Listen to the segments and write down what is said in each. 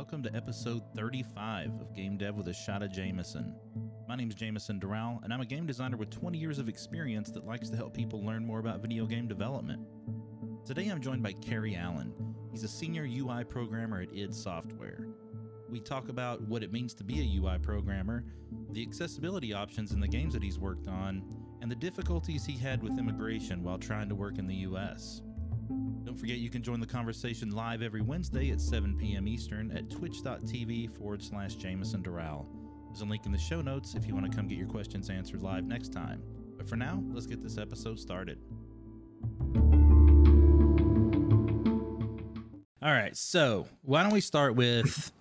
welcome to episode 35 of Game Dev with a Shot of Jameson. My name is Jameson Doral, and I'm a game designer with 20 years of experience that likes to help people learn more about video game development. Today I'm joined by Kerry Allen. He's a senior UI programmer at id Software. We talk about what it means to be a UI programmer, the accessibility options in the games that he's worked on, and the difficulties he had with immigration while trying to work in the US. Don't forget you can join the conversation live every Wednesday at 7 p.m. Eastern at twitch.tv forward slash Jameson Doral. There's a link in the show notes if you want to come get your questions answered live next time. But for now, let's get this episode started. All right, so why don't we start with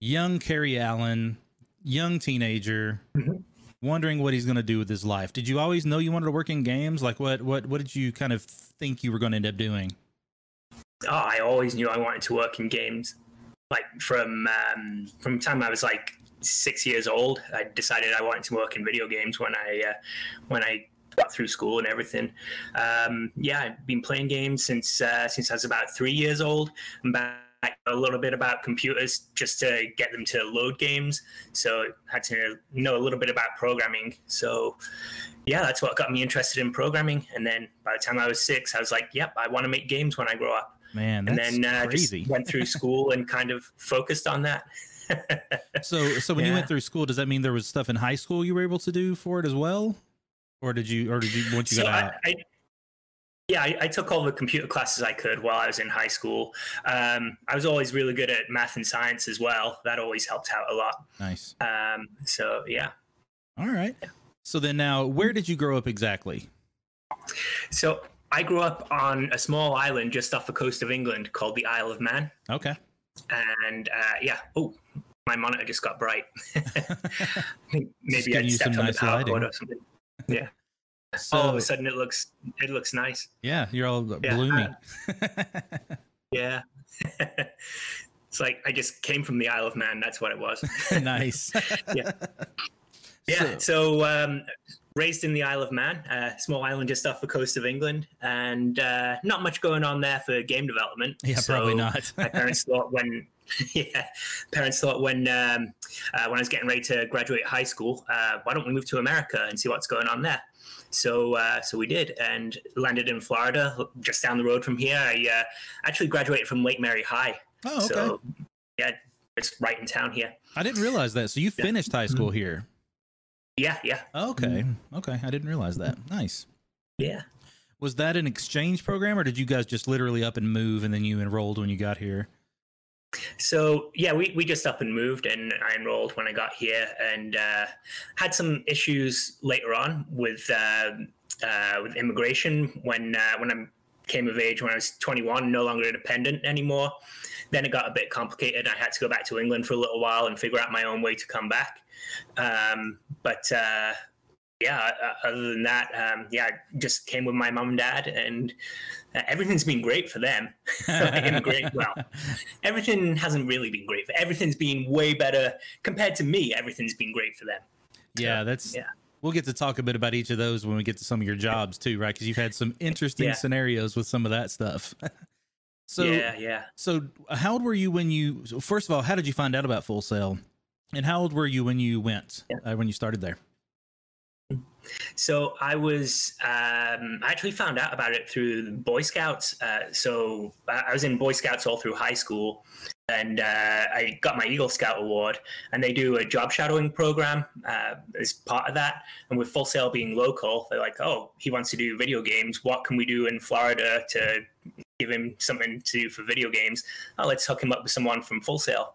young Kerry Allen, young teenager, mm-hmm. wondering what he's going to do with his life. Did you always know you wanted to work in games? Like, what what what did you kind of think you were going to end up doing? Oh, I always knew I wanted to work in games. Like from um, from time I was like six years old, I decided I wanted to work in video games when I uh, when I got through school and everything. Um, yeah, I've been playing games since uh, since I was about three years old. I'm back a little bit about computers just to get them to load games. So I had to know a little bit about programming. So yeah, that's what got me interested in programming. And then by the time I was six, I was like, yep, I want to make games when I grow up. Man, and that's then uh, crazy. just went through school and kind of focused on that. so, so when you went through school, does that mean there was stuff in high school you were able to do for it as well, or did you, or did you once you so got out? I, yeah, I, I took all the computer classes I could while I was in high school. Um, I was always really good at math and science as well. That always helped out a lot. Nice. Um, so yeah. All right. So then now, where did you grow up exactly? So I grew up on a small island just off the coast of England called the Isle of Man. Okay. And uh, yeah, oh, my monitor just got bright. I think Just Maybe I you some stepped on the nice power lighting. cord or something. Yeah. So all of a sudden, it looks it looks nice. yeah, you're all Yeah, bloomy. Yeah. it's like I just came from the Isle of Man. That's what it was. nice. Yeah. Yeah. So- So, um, raised in the Isle of Man, a small island just off the coast of England, and uh, not much going on there for game development. yeah, probably not. my parents thought when, yeah, parents thought when um, uh, when I was getting ready to graduate high school, uh, why don't we move to America and see what's going on there? So, uh, so we did, and landed in Florida, just down the road from here. I uh, actually graduated from Lake Mary High. oh, okay. So, yeah, it's right in town here. I didn't realize that. So you Yeah. finished high school here. Yeah, yeah, Okay. Okay. I didn't realize that. Nice. yeah. Was that an exchange program, or did you guys just literally up and move, and then you enrolled when you got here? So yeah, we, we just up and moved, and I enrolled when I got here, and uh, had some issues later on with uh, uh, with immigration when uh, when I came of age when I was 21, no longer independent anymore. Then it got a bit complicated. I had to go back to England for a little while and figure out my own way to come back. Um, but uh, yeah, uh, other than that, um, yeah, I just came with my mom and dad, and uh, everything's been great for them. Immigrate well everything hasn't really been great. For, everything's been way better compared to me. Everything's been great for them. Yeah, that's yeah. We'll get to talk a bit about each of those when we get to some of your jobs too, right? Because you've had some interesting Yeah. scenarios with some of that stuff. so, yeah, yeah. so how old were you when you? First of all, how did you find out about Full Sail? And how old were you when you went? Uh, when you started there? So I was um, I actually found out about it through Boy Scouts. Uh, so I I was in Boy Scouts all through high school, and uh, I got my Eagle Scout award. And they do a job shadowing program uh, as part of that. And with Full Sail being local, they're like, "Oh, he wants to do video games. What can we do in Florida to give him something to do for video games? Oh, let's hook him up with someone from Full Sail."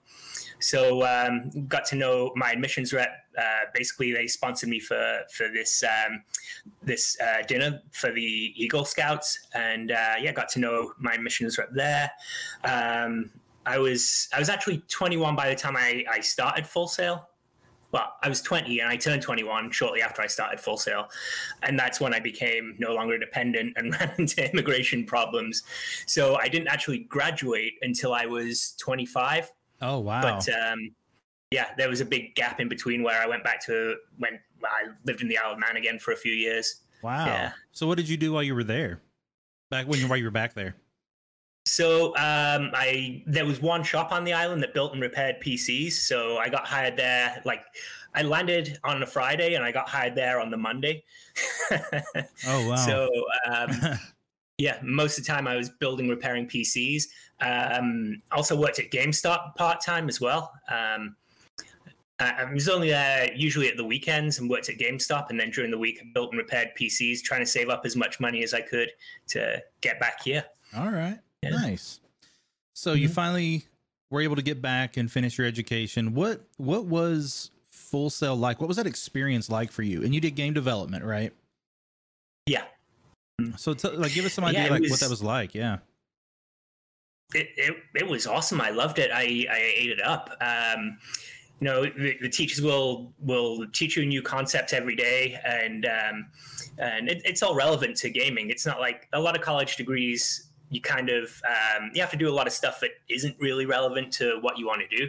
So um, got to know my admissions rep. Uh, basically, they sponsored me for for this um, this uh, dinner for the Eagle Scouts, and uh, yeah, got to know my admissions rep there. Um, I was I was actually 21 by the time I, I started Full Sail. Well, I was 20 and I turned 21 shortly after I started Full Sail, and that's when I became no longer dependent and ran into immigration problems. So I didn't actually graduate until I was 25 Oh wow! but um, yeah, there was a big gap in between where I went back to when I lived in the Isle of Man again for a few years. wow. yeah. So what did you do while you were there? Back when you while you were back there? So um, I there was one shop on the island that built and repaired PCs. So I got hired there. Like I landed on a Friday and I got hired there on the Monday. oh wow! So um, yeah, most of the time I was building, repairing PCs. Um, also worked at GameStop part time as well. Um, I was only there usually at the weekends and worked at GameStop, and then during the week I built and repaired PCs, trying to save up as much money as I could to get back here. All right, yeah. nice. So mm-hmm. you finally were able to get back and finish your education. What what was Full Sail like? What was that experience like for you? And you did game development, right? Yeah. So, t- like, give us some idea, yeah, like, was, what that was like. Yeah. It, it, it was awesome. I loved it. I, I ate it up. Um, you know, the, the, teachers will will teach you a new concept every day, and um, and it, it's all relevant to gaming. It's not like a lot of college degrees. You kind of um, you have to do a lot of stuff that isn't really relevant to what you want to do.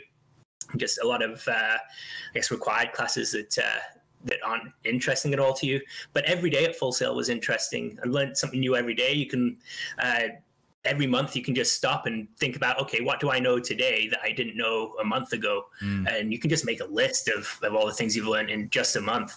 Just a lot of, uh, I guess, required classes that uh, that aren't interesting at all to you. But every day at Full Sail was interesting. I learned something new every day. You can uh, every month you can just stop and think about okay what do i know today that i didn't know a month ago mm. and you can just make a list of, of all the things you've learned in just a month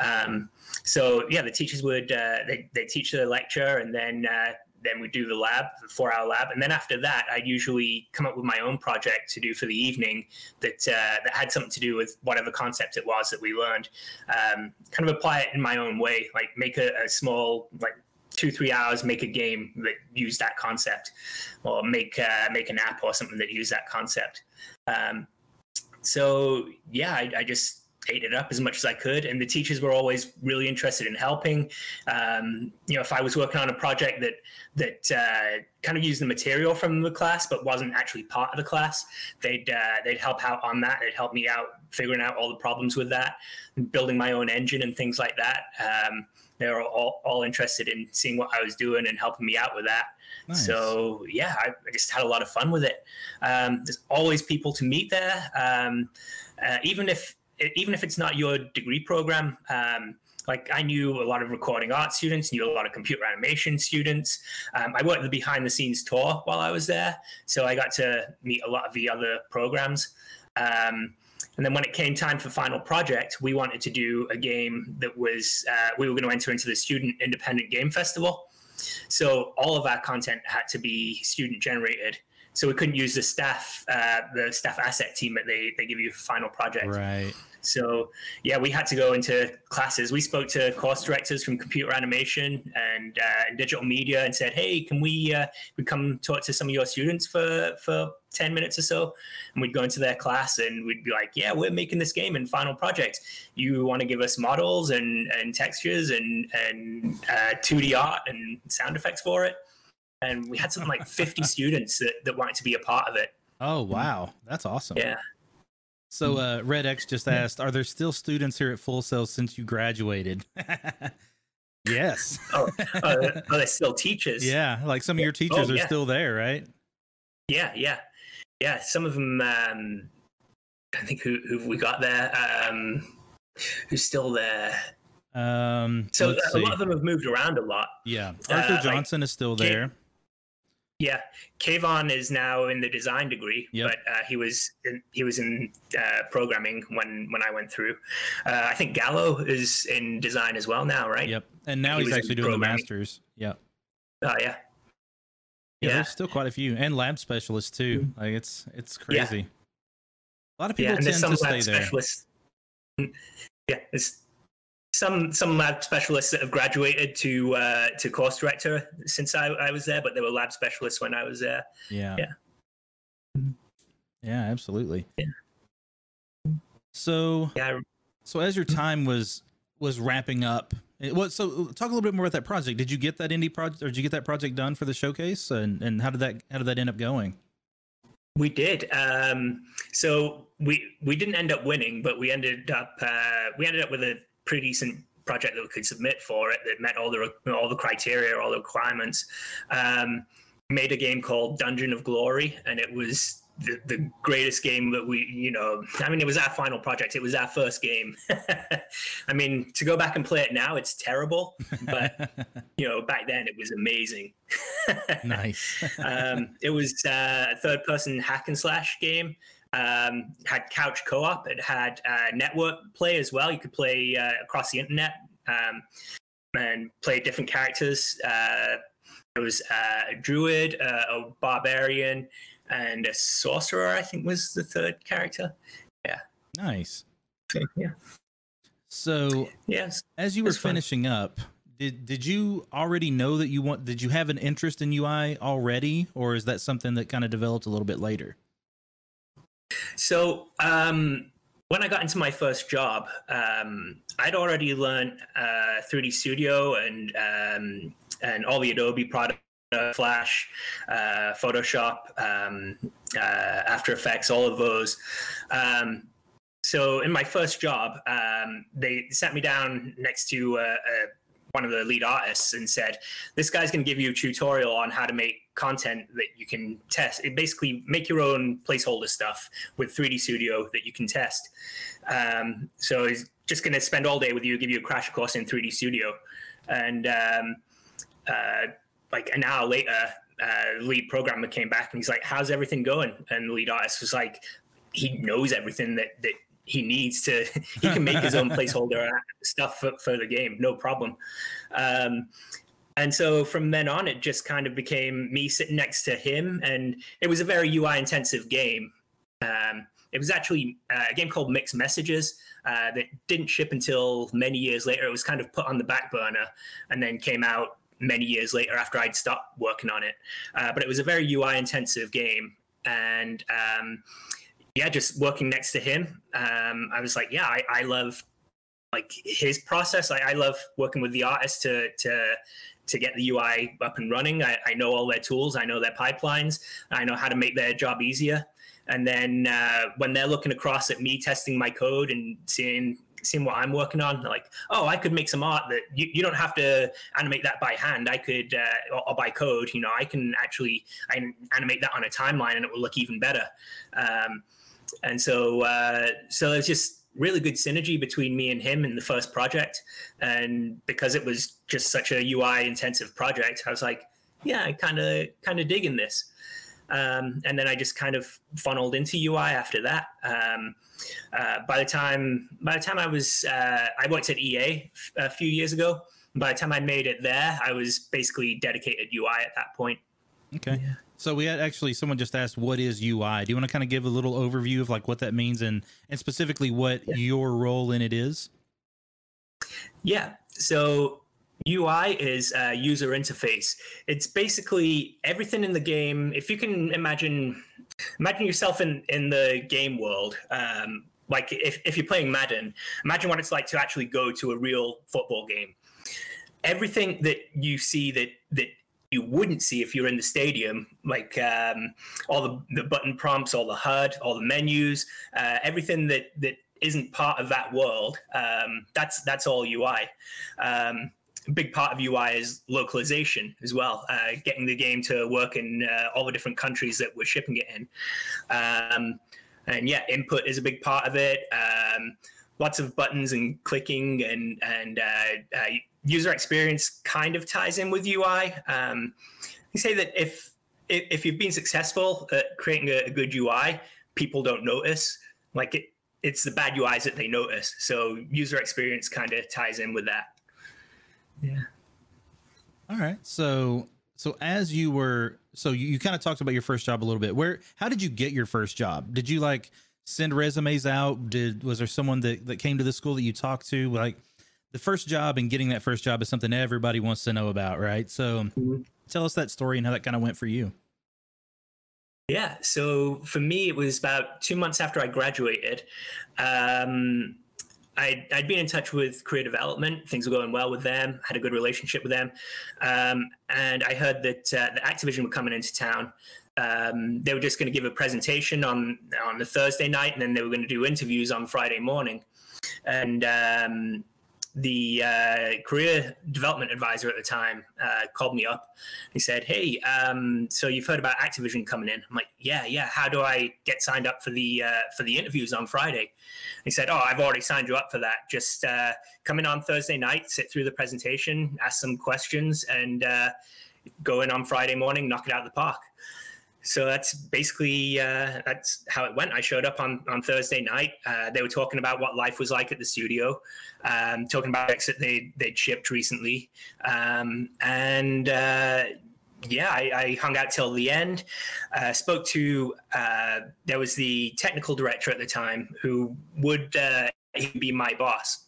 um, so yeah the teachers would uh, they, they teach the lecture and then uh, then we do the lab, the four hour lab. And then after that, I'd usually come up with my own project to do for the evening that, uh, that had something to do with whatever concept it was that we learned. Um, kind of apply it in my own way, like make a, a small, like two three hours make a game that use that concept or make uh, make an app or something that use that concept um, so yeah I, I, just ate it up as much as I could. And the teachers were always really interested in helping. Um, you know, if I was working on a project that that uh, kind of used the material from the class but wasn't actually part of the class, they'd uh, they'd help out on that. They'd help me out figuring out all the problems with that, building my own engine and things like that. Um, they were all, all interested in seeing what I was doing and helping me out with that. Nice. So yeah, I, I, just had a lot of fun with it. Um, there's always people to meet there, um, uh, even if even if it's not your degree program, um, like I knew a lot of recording art students, knew a lot of computer animation students. Um, I worked the behind the scenes tour while I was there, so I got to meet a lot of the other programs. Um, and then when it came time for final project, we wanted to do a game that was uh, we were going to enter into the student independent game festival. So all of our content had to be student generated so we couldn't use the staff uh, the staff asset team that they, they give you for final project. Right. So yeah we had to go into classes. We spoke to course directors from computer animation and uh, digital media and said hey can we uh, we come talk to some of your students for for 10 minutes or so? And we'd go into their class and we'd be like yeah we're making this game in final project. You want to give us models and and textures and and 2d uh, art and sound effects for it and we had something like 50 students that, that wanted to be a part of it. Oh wow, that's awesome. Yeah. So uh, Red X just asked, "Are there still students here at Full Sail since you graduated?" yes. oh, uh, are they still teachers? Yeah, like some of your teachers oh, yeah. are still there, right? Yeah, yeah, yeah. Some of them. Um, I think who who we got there. Um, who's still there? Um, so a lot of them have moved around a lot. Yeah, Arthur uh, Johnson like, is still there. Yeah, Kayvon is now in the design degree, yep. but uh, he was in, he was in uh, programming when when I went through. Uh, I think Gallo is in design as well now, right? Yep, and now he he's actually doing the masters. Yep. Oh yeah. yeah. Yeah, there's still quite a few, and lab specialists too. Like it's it's crazy. Yeah. A lot of people yeah, tend to stay there. Yeah, it's some some lab specialists that have graduated to uh, to course director since I, I was there, but they were lab specialists when I was there. Yeah. Yeah. Yeah, absolutely. Yeah. So yeah. So as your time was was wrapping up, it was so talk a little bit more about that project. Did you get that indie project, or did you get that project done for the showcase? And and how did that how did that end up going? We did. Um, so we we didn't end up winning, but we ended up uh, we ended up with a pretty decent project that we could submit for it that met all the all the criteria, all the requirements. Um, made a game called Dungeon of Glory, and it was the, the greatest game that we, you know, I mean, it was our final project. It was our first game. I mean, to go back and play it now, it's terrible. But, you know, back then it was amazing. nice. um, it was uh, a third person hack and slash game. Um, had couch co op. It had uh, network play as well. You could play uh, across the internet um, and play different characters. Uh, it was uh, a druid, uh, a barbarian, and a sorcerer. I think was the third character. Yeah. Nice. yeah. So yes, as you were finishing fun. up, did did you already know that you want? Did you have an interest in UI already, or is that something that kind of developed a little bit later? So um, when I got into my first job, um, I'd already learned uh, 3D Studio and um, and all the Adobe products, uh, Flash, uh, Photoshop, um, uh, After Effects, all of those. Um, so in my first job, um, they sat me down next to uh, one of the lead artists and said, "This guy's going to give you a tutorial on how to make content that you can test. It basically make your own placeholder stuff with 3D Studio that you can test." Um, so he's just going to spend all day with you, give you a crash course in 3D Studio, and um, uh, like an hour later, uh, lead programmer came back and he's like, "How's everything going?" And the lead artist was like, "He knows everything that that he needs to. he can make his own placeholder stuff for, for, the game, no problem." Um, and so from then on, it just kind of became me sitting next to him, and it was a very UI intensive game. Um, it was actually uh, a game called Mixed Messages uh, that didn't ship until many years later. It was kind of put on the back burner and then came out many years later after I'd stopped working on it. Uh, but it was a very UI intensive game. And um, yeah, just working next to him, um, I was like, yeah, I, I love like his process. I, I, love working with the artists to to to get the UI up and running. I, I, know all their tools. I know their pipelines. I know how to make their job easier. And then uh, when they're looking across at me testing my code and seeing seeing what I'm working on. like, oh, I could make some art that you, you don't have to animate that by hand. I could, uh, or, or, by code, you know, I can actually I animate that on a timeline and it will look even better. Um, and so, uh, so there's just really good synergy between me and him in the first project. And because it was just such a UI intensive project, I was like, yeah, I kind of, kind of digging this. Um, and then I just kind of funneled into UI after that. Um, uh, by the time by the time I was uh, I worked at EA a few years ago. By the time I made it there, I was basically dedicated UI at that point. Okay. Yeah. So we had actually someone just asked what is UI. Do you want to kind of give a little overview of like what that means and and specifically what yeah. your role in it is? Yeah. So UI is a user interface. It's basically everything in the game. If you can imagine imagine yourself in in the game world um, like if, if you're playing madden imagine what it's like to actually go to a real football game everything that you see that that you wouldn't see if you're in the stadium like um, all the, the button prompts all the hud all the menus uh, everything that that isn't part of that world um, that's that's all ui um, big part of UI is localization as well, uh, getting the game to work in uh, all the different countries that we're shipping it in. Um, and yeah, input is a big part of it. Lots of buttons and clicking and and uh, uh user experience kind of ties in with UI. Um, you say that if, if, if you've been successful at creating a, a good UI, people don't notice. Like it, it's the bad UIs that they notice. So user experience kind of ties in with that. Yeah. All right. So so as you were so you, you kind of talked about your first job a little bit. Where how did you get your first job? Did you like send resumes out? Did was there someone that, that came to the school that you talked to? Like the first job and getting that first job is something everybody wants to know about, right? So mm-hmm. tell us that story and how that kind of went for you. Yeah. So for me, it was about two months after I graduated. Um, I'd, I'd been in touch with career development. Things were going well with them. Had a good relationship with them, um, and I heard that uh, the Activision were coming into town. Um, they were just going to give a presentation on on the Thursday night, and then they were going to do interviews on Friday morning. And um, the uh, career development advisor at the time uh, called me up. He said, "Hey, um, so you've heard about Activision coming in?" I'm like, "Yeah, yeah. How do I get signed up for the uh, for the interviews on Friday?" He said, "Oh, I've already signed you up for that. Just uh, come in on Thursday night, sit through the presentation, ask some questions, and uh, go in on Friday morning, knock it out of the park." So that's basically uh, that's how it went. I showed up on on Thursday night. Uh, they were talking about what life was like at the studio, um, talking about exit they they'd shipped recently, um, and uh, yeah, I, I, hung out till the end. Uh, spoke to uh, there was the technical director at the time who would uh, be my boss.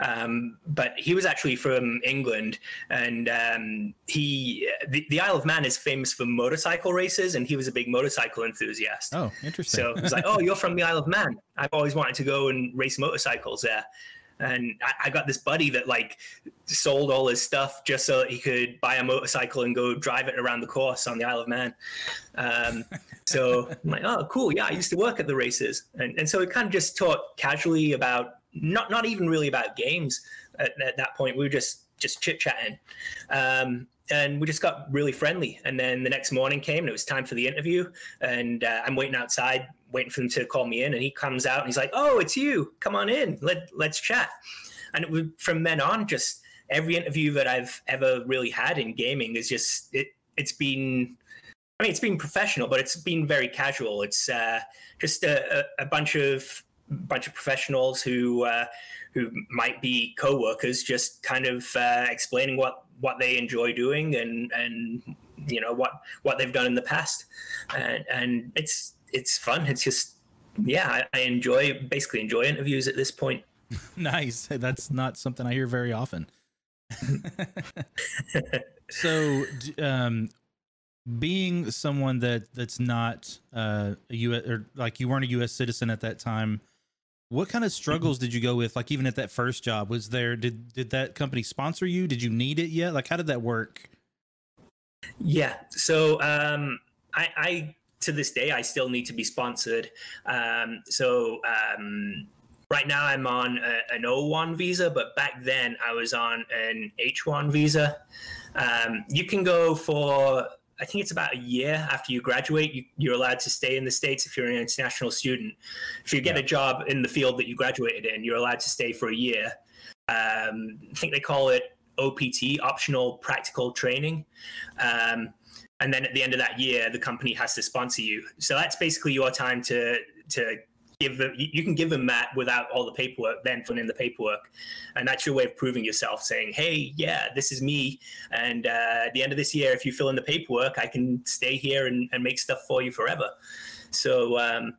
Um, but he was actually from England, and um, he the, the, Isle of Man is famous for motorcycle races, and he was a big motorcycle enthusiast. Oh, interesting. So he's like, "Oh, you're from the Isle of Man. I've always wanted to go and race motorcycles there." And I, I got this buddy that like sold all his stuff just so that he could buy a motorcycle and go drive it around the course on the Isle of Man. Um, so I'm like, oh, cool. Yeah, I used to work at the races. And, and so we kind of just talked casually about not not even really about games at, at that point. We were just just chit chatting, um, and we just got really friendly. And then the next morning came, and it was time for the interview. And uh, I'm waiting outside, waiting for them to call me in. And he comes out, and he's like, "Oh, it's you. Come on in. Let let's chat." And it was, from then on, just every interview that I've ever really had in gaming is just it. It's been I mean, it's been professional, but it's been very casual. It's uh, just a, a, bunch of bunch of professionals who uh, who might be co-workers just kind of uh, explaining what what they enjoy doing and and you know what what they've done in the past and and it's it's fun it's just yeah I, I enjoy basically enjoy interviews at this point nice that's not something i hear very often so um being someone that that's not uh, a U.S. or like you weren't a U.S. citizen at that time, what kind of struggles did you go with? Like even at that first job, was there did did that company sponsor you? Did you need it yet? Like how did that work? Yeah, so um, I, I to this day I still need to be sponsored. Um, so um, right now I'm on a, an O1 visa, but back then I was on an H1 visa. Um, you can go for I think it's about a year after you graduate, you, are allowed to stay in the States if you're an international student. If you get yeah. a job in the field that you graduated in, you're allowed to stay for a year. Um, I think they call it OPT, optional practical training. Um, and then at the end of that year, the company has to sponsor you. So that's basically your time to to give them, you can give them that without all the paperwork, then fill in the paperwork. And that's your way of proving yourself, saying, hey, yeah, this is me. And uh, at the end of this year, if you fill in the paperwork, I can stay here and, and make stuff for you forever. So um,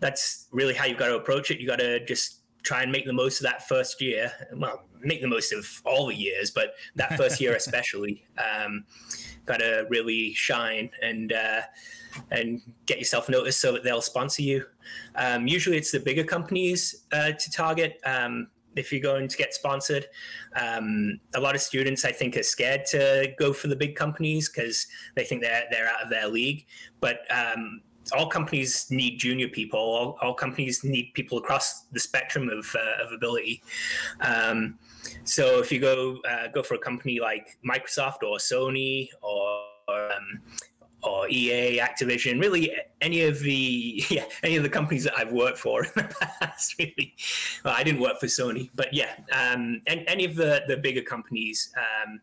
that's really how you've got to approach it. You've got to just try and make the most of that first year. Well, make the most of all the years, but that first year especially, um, got to really shine and uh, and get yourself noticed so that they'll sponsor you. Um, usually, it's the bigger companies uh, to target. Um, if you're going to get sponsored, um, a lot of students I think are scared to go for the big companies because they think they're they're out of their league. But um, all companies need junior people. All, all, companies need people across the spectrum of, uh, of ability. Um, so if you go uh, go for a company like Microsoft or Sony or, um, or EA, Activision, really any of the yeah any of the companies that I've worked for in the past. Really, well, I didn't work for Sony, but yeah, um, and any of the the bigger companies, um,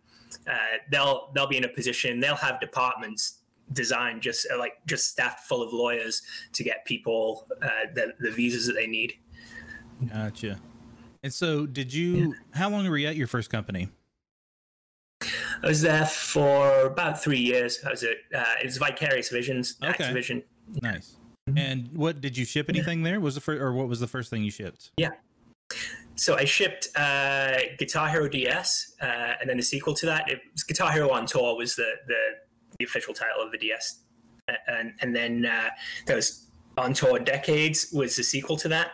uh, they'll they'll be in a position. They'll have departments designed just uh, like just staffed full of lawyers to get people uh, the the visas that they need. Gotcha. And so, did you? Yeah. How long were you at your first company? I was there for about three years. I was at uh, it was Vicarious Visions, okay. Activision. Nice. And what did you ship anything there? Was the first, or what was the first thing you shipped? Yeah. So I shipped uh, Guitar Hero DS, uh, and then the sequel to that, it was Guitar Hero on Tour was the the, the official title of the DS, and and then uh, there was On Tour Decades was the sequel to that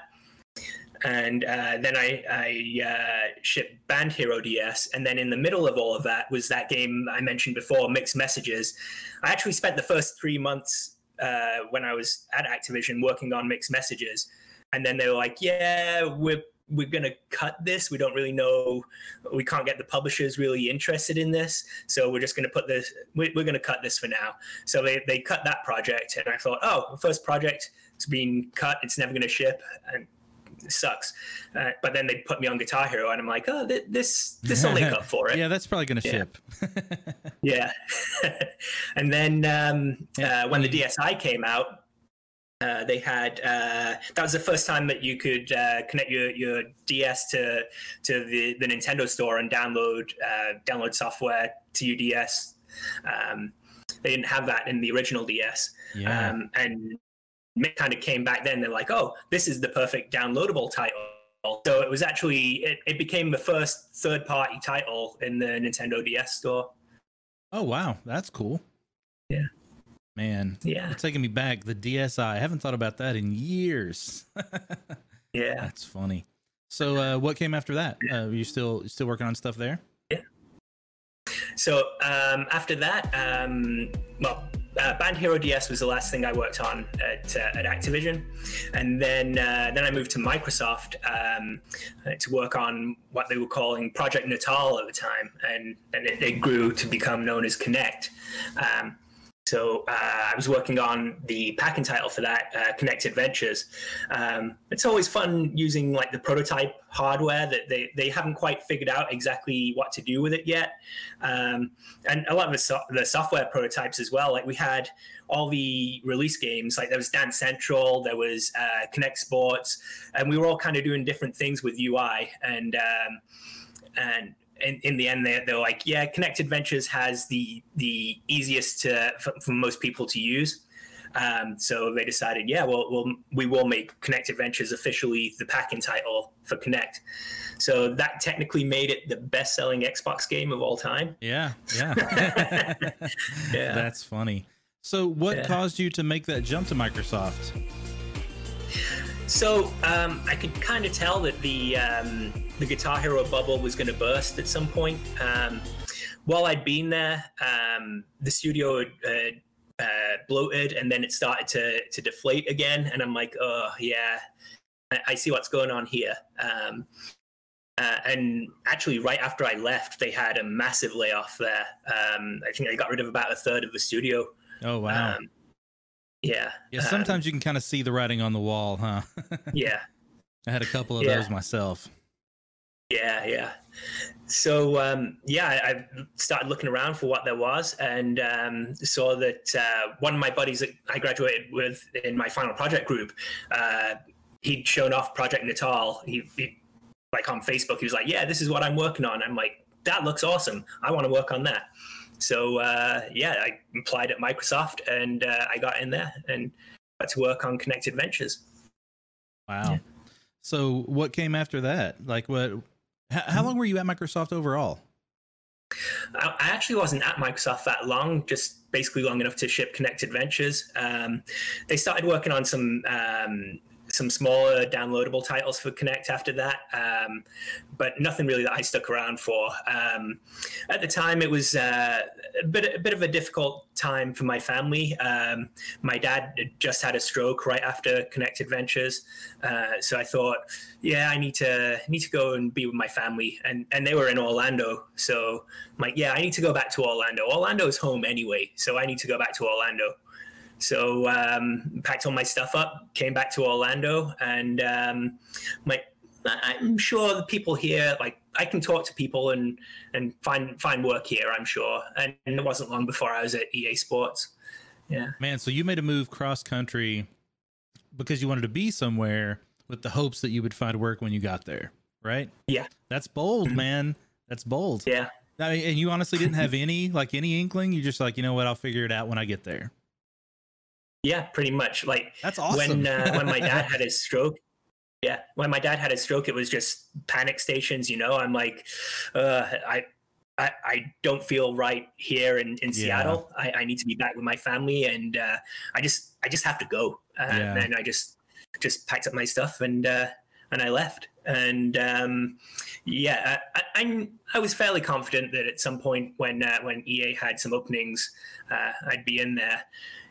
and uh, then I, I uh, shipped Band Hero DS, and then in the middle of all of that was that game I mentioned before, Mixed Messages. I actually spent the first three months uh, when I was at Activision working on Mixed Messages, and then they were like, "Yeah, we're we're going to cut this. We don't really know. We can't get the publishers really interested in this. So we're just going to put this, we're, we're to cut this for now. So they, they cut that project. And I thought, oh, first project, it's been cut. It's never going to ship. And sucks. Uh, but then they put me on Guitar Hero, and I'm like, oh, th- this this will make up for it. yeah, that's probably going to Yeah. ship. Yeah. and then um, uh, when the DSi came out, uh, they had uh, that was the first time that you could uh, connect your, your DS to to the, the Nintendo store and download uh, download software to your DS. Um, they didn't have that in the original DS, yeah. um, and kind of came back then. They're like, "Oh, this is the perfect downloadable title." So it was actually it, it became the first third party title in the Nintendo DS store. oh wow, that's cool. Yeah. Man, Yeah, it's taking me back. The DSi. I haven't thought about that in years. yeah. That's funny. So, uh, what came after that? Uh, you still still working on stuff there? Yeah. So um, after that, um, well, uh, Band Hero DS was the last thing I worked on at, uh, at Activision, and then uh, then I moved to Microsoft um, uh, to work on what they were calling Project Natal at the time, and and it, it grew to become known as Kinect. Um, so uh, I was working on the packing title for that, uh, Kinect Adventures. Um, it's always fun using like the prototype hardware that they, they haven't quite figured out exactly what to do with it yet. Um, and a lot of the, so- the software prototypes as well. Like we had all the release games, like there was Dance Central, there was uh, Kinect Sports, and we were all kind of doing different things with UI. And um, and in, in the end, they're, they're like, yeah, Kinect Adventures has the the easiest to, for, for most people to use. Um, so they decided, yeah, well, we'll, we will make Kinect Adventures officially the packing title for Kinect. So that technically made it the best-selling Xbox game of all time. Yeah, yeah. Yeah. That's funny. So, what Yeah. caused you to make that jump to Microsoft? So um, I could kind of tell that the um, the Guitar Hero bubble was going to burst at some point. Um, while I'd been there, um, the studio had uh, uh, bloated, and then it started to to deflate again. And I'm like, oh yeah, I, I see what's going on here. Um, uh, and actually, right after I left, they had a massive layoff there. Um, I think they got rid of about a third of the studio. Oh wow. Um, yeah. yeah, um, sometimes you can kind of see the writing on the wall, huh? yeah. I had a couple of Yeah. those myself. Yeah, yeah. So um, yeah, I, I started looking around for what there was, and um, saw that uh, one of my buddies that I graduated with in my final project group, uh, he'd shown off Project Natal. He, he like on Facebook, he was like, "Yeah, this is what I'm working on." I'm like, "That looks awesome. I want to work on that." So uh, yeah, I applied at Microsoft, and uh, I got in there and got to work on Kinect Adventures. Wow. Yeah. So, what came after that? Like, what? How, how long were you at Microsoft overall? I I actually wasn't at Microsoft that long, just basically long enough to ship Kinect Adventures. Um, they started working on some um, some smaller downloadable titles for Kinect after that, um, but nothing really that I stuck around for. Um, at the time, it was uh, a bit a bit of a difficult time for my family. Um, my dad just had a stroke right after Kinect Adventures, uh, so I thought, yeah, I need to need to go and be with my family, and and they were in Orlando, so I'm like, yeah, I need to go back to Orlando. Orlando's home anyway, so I need to go back to Orlando. So um, packed all my stuff up, came back to Orlando, and um, like I- I'm sure the people here, like I can talk to people and and find find work here. I'm sure, and, and it wasn't long before I was at EA Sports. Yeah, Man, so you made a move cross country because you wanted to be somewhere with the hopes that you would find work when you got there, right? Yeah. That's bold, Mhm. man. That's bold. yeah, I mean, and you honestly didn't have any like any inkling. You just like, you know what? I'll figure it out when I get there. Yeah, pretty much. Like That's awesome. when uh, when my dad had his stroke. Yeah, when my dad had his stroke, it was just panic stations. You know, I'm like, uh, I, I, I don't feel right here in, in Yeah. Seattle. I, I need to be back with my family, and uh, I just I just have to go. Uh, Yeah. And I just just packed up my stuff and uh, and I left. And um, yeah, I, I I was fairly confident that at some point when uh, when EA had some openings, uh, I'd be in there.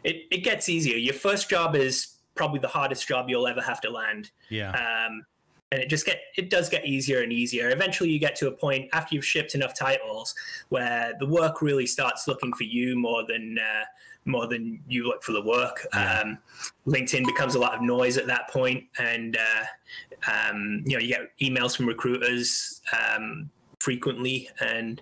It it gets easier. Your first job is probably the hardest job you'll ever have to land. yeah. Um, and it just get it does get easier and easier. Eventually, you get to a point after you've shipped enough titles where the work really starts looking for you more than uh, more than you look for the work. Yeah. Um, LinkedIn becomes a lot of noise at that point, and uh, um, you know you get emails from recruiters um, frequently, and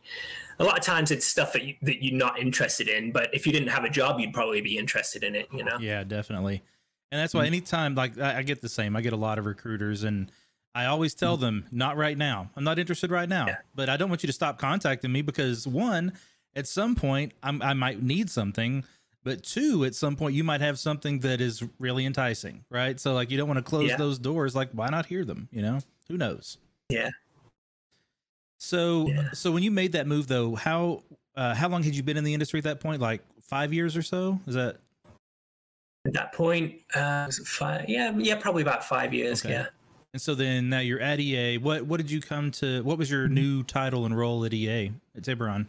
a lot of times it's stuff that, you, that you're not interested in. But if you didn't have a job, you'd probably be interested in it. You know? Yeah, definitely. And that's why mm. anytime like I, I get the same. I get a lot of recruiters and I always tell mm. them, not right now. I'm not interested right now. Yeah. But I don't want you to stop contacting me because one, at some point I'm, I might need something. But two, at some point you might have something that is really enticing, right? So like you don't want to close Yeah. those doors. Like why not hear them? You know, who knows? Yeah. So Yeah. so when you made that move though, how uh, how long had you been in the industry at that point? Like five years or so? Is that At that point, uh, five? Yeah, yeah, probably about five years. Okay. Yeah. And so then now you're at EA. What what did you come to? What was Mm-hmm. your new title and role at EA at Tiburon?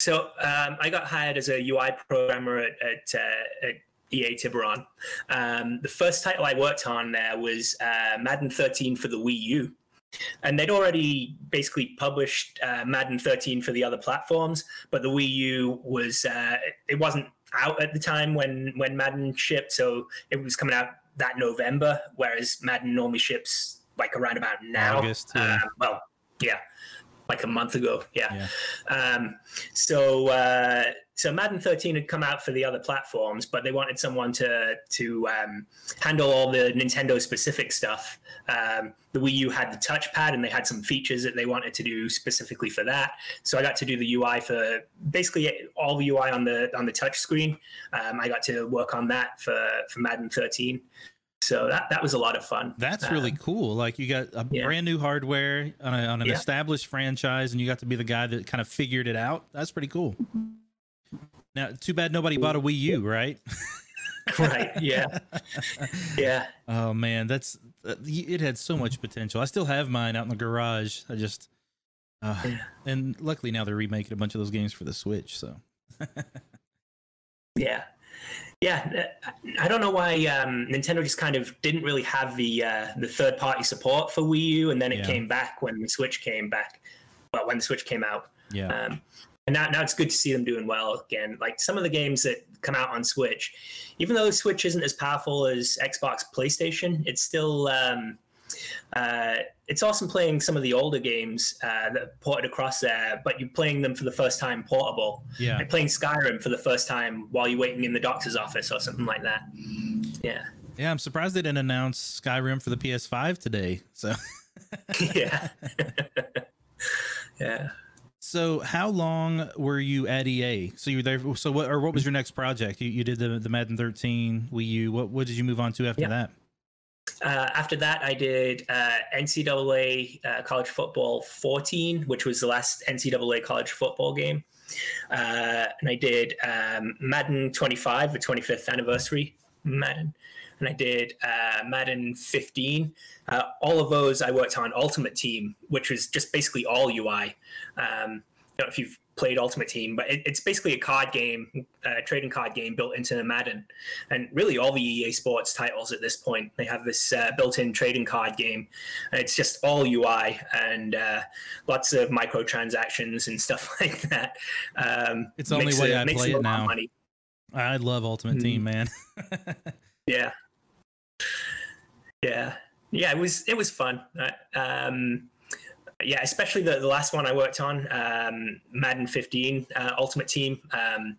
So um, I got hired as a UI programmer at, at, uh, at EA Tiburon. Um, the first title I worked on there was uh, Madden 13 for the Wii U. And they'd already basically published uh, Madden 13 for the other platforms, but the Wii U was uh, it wasn't out at the time when when Madden shipped, so it was coming out that November, whereas Madden normally ships like around about now. August, yeah. Uh, well, yeah, like a month ago. Yeah. Yeah. Um, so uh, so Madden 13 had come out for the other platforms, but they wanted someone to to um, handle all the Nintendo specific stuff. Um, the Wii U had the touchpad, and they had some features that they wanted to do specifically for that. So I got to do the UI for basically all the UI on the on the touch screen. Um, I got to work on that for for Madden 13. So that that was a lot of fun. That's really Um, cool. Like you got a yeah. brand new hardware on, a, on an Yeah. established franchise, and you got to be the guy that kind of figured it out. That's pretty cool. Now, too bad nobody bought a Wii U, right? right. Yeah. Yeah. Oh man, that's uh, it had so much potential. I still have mine out in the garage. I just, uh, Yeah. and luckily now they're remaking a bunch of those games for the Switch. So Yeah, yeah. uh, I don't know why um, Nintendo just kind of didn't really have the uh, the third party support for Wii U, and then it Yeah. came back when the Switch came back. Well, when the Switch came out, yeah, um, and now now it's good to see them doing well again. Like some of the games that come out on Switch, even though Switch isn't as powerful as Xbox, PlayStation, it's still um, uh, it's awesome playing some of the older games uh, that are ported across there, but you're playing them for the first time portable yeah. like playing Skyrim for the first time while you're waiting in the doctor's office or something like that. Yeah. Yeah, I'm surprised they didn't announce Skyrim for the PS5 today. So, yeah. yeah. So how long were you at EA? So you were there. So what or what was your next project? You, you did the the Madden 13 Wii U. What what did you move on to after Yeah. that? Uh, after that, I did uh, NCAA uh, college football 14, which was the last NCAA college football game. Uh, and I did um, Madden 25, the 25th anniversary Madden. And I did uh, Madden 15. Uh, all of those I worked on Ultimate Team, which was just basically all UI. Um, I don't know if you've played Ultimate Team, but it, it's basically a card game, a trading card game built into the Madden. And really, all the EA Sports titles at this point, they have this uh, built-in trading card game. And it's just all UI and uh, lots of microtransactions and stuff like that. Um, It's the only makes way a- I play it now. money. I love Ultimate Mhm. Team, man. Yeah, yeah, yeah. It was it was fun. Um, yeah, especially the, the last one I worked on, um, Madden 15 uh, Ultimate Team. Um,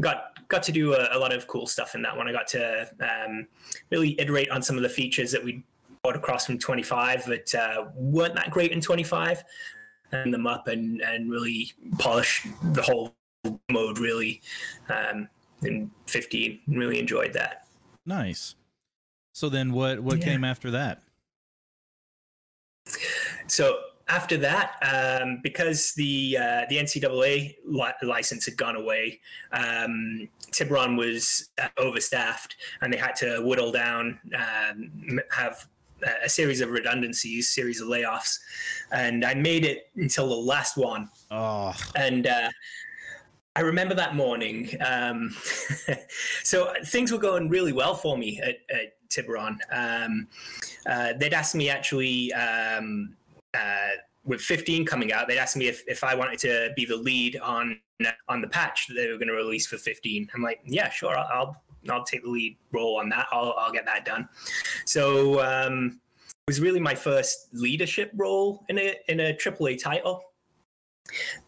got got to do a, a lot of cool stuff in that one. I got to um, really iterate on some of the features that we brought across from 25 that uh, weren't that great in 25, and them up and and really polish the whole mode really um, in 15. Really enjoyed that. nice. So then what what Yeah. came after that? So after that, um, because the uh, the NCAA li- license had gone away, um, Tiburon was uh, overstaffed, and they had to whittle down, um, have a- a series of redundancies, series of layoffs, and I made it until the last one, Oh, and. Uh, I remember that morning. Um, so things were going really well for me at, at Tiburon. Um, uh, they'd asked me actually um, uh, with 15 coming out, they'd asked me if, if I wanted to be the lead on on the patch that they were going to release for 15. I'm like, yeah, sure, I'll I'll take the lead role on that. I'll I'll get that done. So um, it was really my first leadership role in a in a AAA title,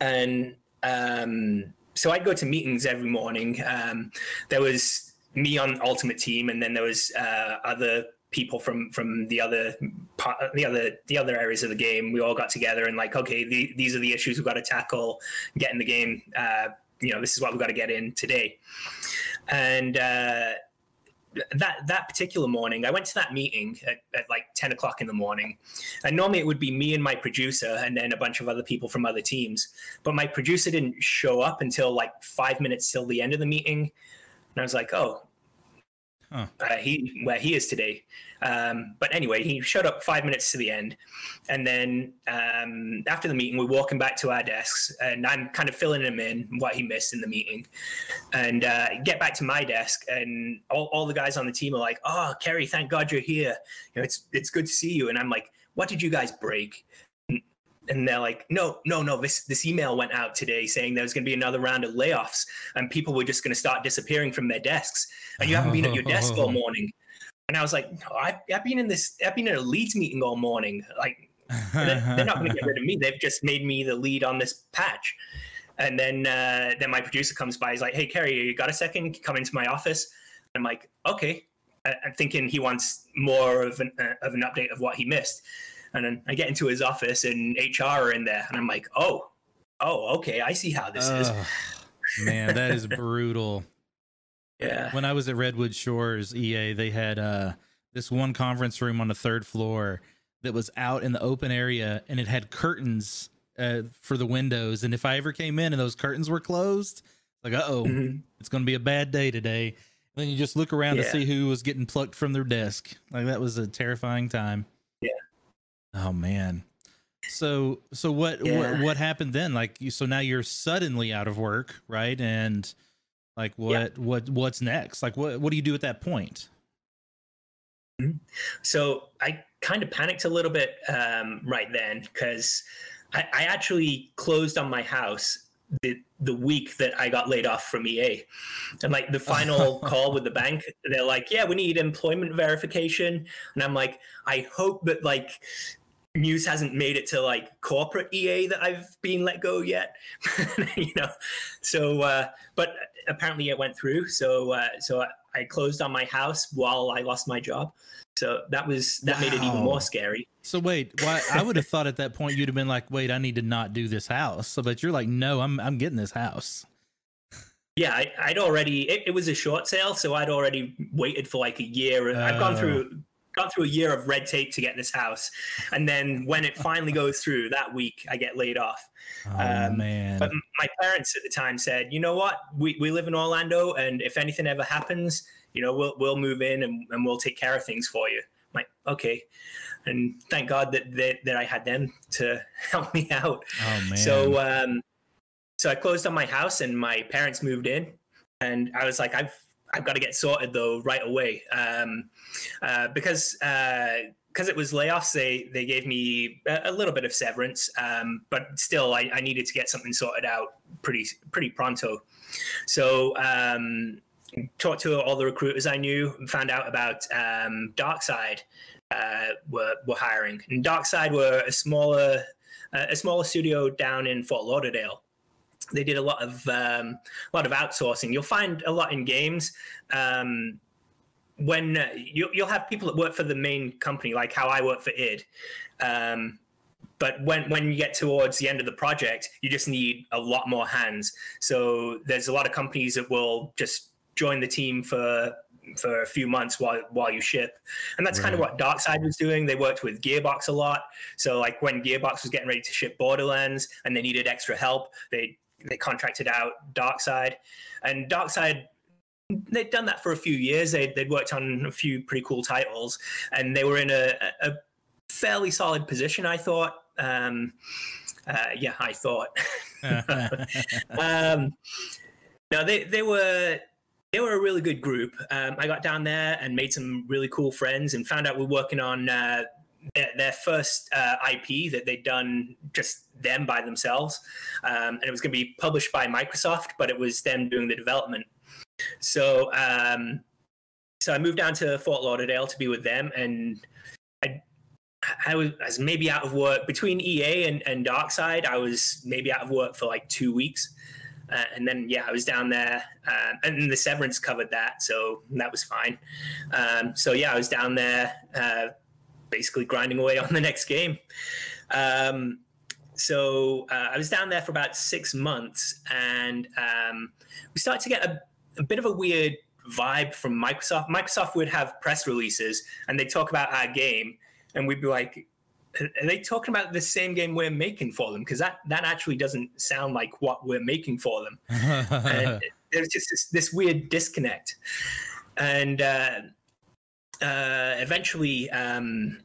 and um, so I'd go to meetings every morning. Um, there was me on Ultimate Team, and then there was uh, other people from from the other part, the other the other areas of the game. We all got together and like, okay, the, these are the issues we've got to tackle, get in the game. Uh, you know, this is what we've got to get in today. And uh, that that particular morning, I went to that meeting at, at, like ten o'clock in the morning, and normally it would be me and my producer, and then a bunch of other people from other teams. But my producer didn't show up until like five minutes till the end of the meeting, and I was like, "Oh, Huh. Uh, he where he is today. Um, but anyway, he showed up five minutes to the end, and then um, after the meeting, we're walking back to our desks, and I'm kind of filling him in what he missed in the meeting, and uh, get back to my desk, and all, all the guys on the team are like, "Oh, Kerry, thank God you're here. You know, it's it's good to see you." And I'm like, "What did you guys break?" And they're like, no, no, no. This this email went out today saying there was going to be another round of layoffs, and people were just going to start disappearing from their desks, and you haven't been at your desk all morning. And I was like, I've, I've been in this, I've been in a leads meeting all morning. Like, they're, they're not going to get rid of me. They've just made me the lead on this patch. And then uh, then my producer comes by. He's like, Hey, Kerry, you got a second? Come into my office. I'm like, Okay. I'm thinking he wants more of an, uh, of an update of what he missed. And then I get into his office and HR are in there, and I'm like, oh, oh, okay, I see how this is. man, that is brutal. Yeah. When I was at Redwood Shores EA, they had uh, this one conference room on the third floor that was out in the open area, and it had curtains uh, for the windows. And if I ever came in and those curtains were closed, like, uh oh, mm-hmm. it's going to be a bad day today. And then you just look around yeah. to see who was getting plucked from their desk. Like that was a terrifying time. Oh man. So so what yeah. what what happened then? Like so now you're suddenly out of work, right? And like what yeah. what what's next? Like what what do you do at that point? Mm-hmm. So I kind of panicked a little bit um, right then because I, I actually closed on my house the the week that I got laid off from EA. And like the final call with the bank, they're like, "Yeah, we need employment verification." And I'm like, "I hope that like news hasn't made it to like corporate EA that I've been let go yet." you know. So uh but apparently it went through. So uh so I, I closed on my house while I lost my job. So that was that wow. made it even more scary. So wait, why I would have thought at that point you'd have been like, wait, I need to not do this house. So but you're like, no, I'm I'm getting this house. Yeah, I, would already it, it, was a short sale, so I'd already waited for like a year. Uh, I've gone through oh. gone through a year of red tape to get this house. And then when it finally goes through that week, I get laid off. Oh, um, man. But my parents at the time said, you know what? We, we live in Orlando, and if anything ever happens, you know, we'll we'll move in and, and we'll take care of things for you. I'm like, okay. And thank God that, that that I had them to help me out. Oh man. So um so I closed on my house and my parents moved in and I was like, I've I've got to get sorted though right away. Um uh because uh because it was layoffs, they they gave me a, a little bit of severance, um, but still, I, I, needed to get something sorted out pretty pretty pronto. So um, talked to all the recruiters I knew, found out about um, Darkside uh, were were hiring. And Darkside were a smaller uh, a smaller studio down in Fort Lauderdale. They did a lot of um, a lot of outsourcing. You'll find a lot in games. Um, when uh, you, will have people that work for the main company, like how I work for id, um, but when when you get towards the end of the project, you just need a lot more hands. So there's a lot of companies that will just join the team for for a few months while while you ship. And that's right. kind of what Darkside was doing. They worked with Gearbox a lot. So like when Gearbox was getting ready to ship Borderlands and they needed extra help, they they contracted out Darkside. And Darkside they'd done that for a few years. They'd, they'd worked on a few pretty cool titles and they were in a, a fairly solid position, I thought. Um, uh, yeah, I thought. um, no, they, they were they were a really good group. Um, I got down there and made some really cool friends, and found out we're working on uh, their, their, first uh, IP that they'd done just them by themselves, um, and it was going to be published by Microsoft, but it was them doing the development. So, um, so I moved down to Fort Lauderdale to be with them, and I, I was, I was maybe out of work between EA and, and Darkside. I was maybe out of work for like two weeks. Uh, and then yeah, I was down there, uh, and the severance covered that, so that was fine. Um, so yeah, I was down there, uh, basically grinding away on the next game. Um, so uh, I was down there for about six months, and um, we started to get a, a bit of a weird vibe from Microsoft. Microsoft would have press releases, and they talk about our game, and we'd be like, are they talking about the same game we're making for them? Because that that actually doesn't sound like what we're making for them. there's just this, this, weird disconnect, and uh, uh, eventually. Um,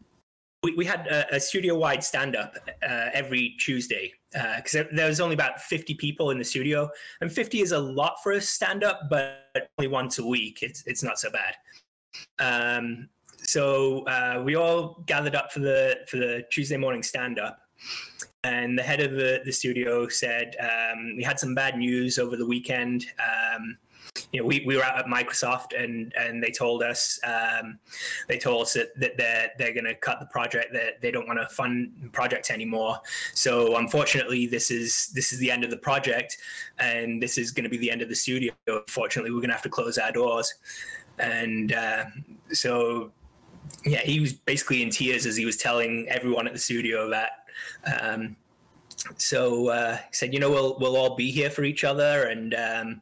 we, we had a, a studio-wide stand-up uh, every Tuesday because uh, there was only about 50 people in the studio, and 50 is a lot for a stand-up, but only once a week, it's it's not so bad. Um, so uh, we all gathered up for the for the Tuesday morning stand up, and the head of the, the studio said um, we had some bad news over the weekend. Um, you know, we, we were out at Microsoft and and they told us um, they told us that, that they're they're going to cut the project that they don't want to fund projects anymore. So unfortunately, this is this is the end of the project, and this is going to be the end of the studio. Unfortunately, we're going to have to close our doors, and uh, so yeah, he was basically in tears as he was telling everyone at the studio that. Um, so uh, he said, you know, we'll we'll all be here for each other, and um,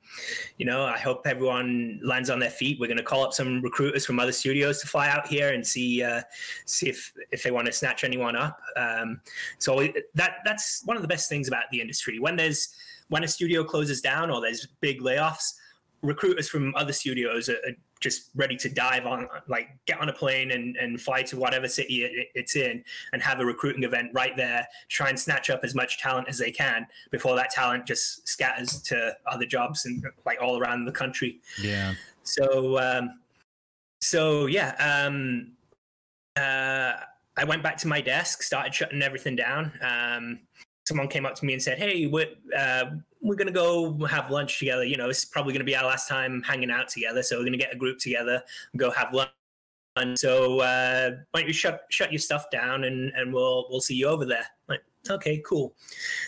you know, I hope everyone lands on their feet. We're going to call up some recruiters from other studios to fly out here and see uh, see if if they want to snatch anyone up. Um, so that that's one of the best things about the industry. When there's when a studio closes down or there's big layoffs, recruiters from other studios are, are just ready to dive on, like get on a plane and, and fly to whatever city it, it's in and have a recruiting event right there, try and snatch up as much talent as they can before that talent just scatters to other jobs and like all around the country. Yeah. So, um, so yeah, um, uh, I went back to my desk, started shutting everything down. Um, someone came up to me and said, "Hey, we're uh, we're gonna go have lunch together. You know, it's probably gonna be our last time hanging out together, so we're gonna get a group together and go have lunch." And so, uh, why don't you shut shut your stuff down and and we'll we'll see you over there. Like, okay, cool.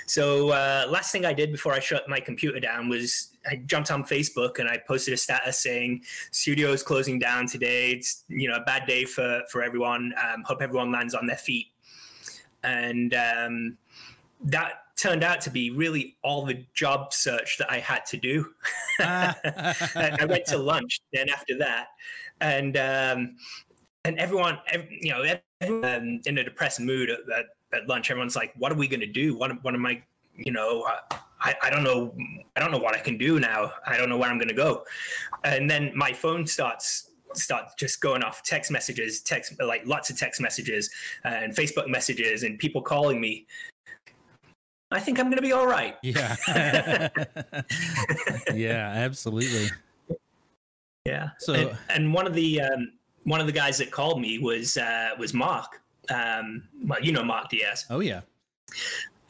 So uh, last thing I did before I shut my computer down was I jumped on Facebook and I posted a status saying studio is closing down today. It's you know a bad day for for everyone. Um, hope everyone lands on their feet. And um, that turned out to be really all the job search that I had to do. I went to lunch then after that, and um, and everyone, every, you know, everyone um, in a depressed mood at, at, at, lunch. Everyone's like, "What are we going to do? What, what am I?" You know, I, I don't know. I don't know what I can do now. I don't know where I'm going to go. And then my phone starts start just going off text messages, text like lots of text messages and Facebook messages and people calling me I think I'm going to be all right. Yeah. yeah, absolutely. Yeah. So, and, and one of the um, one of the guys that called me was uh, was Mark. Um, well, you know Mark Diaz. Oh yeah.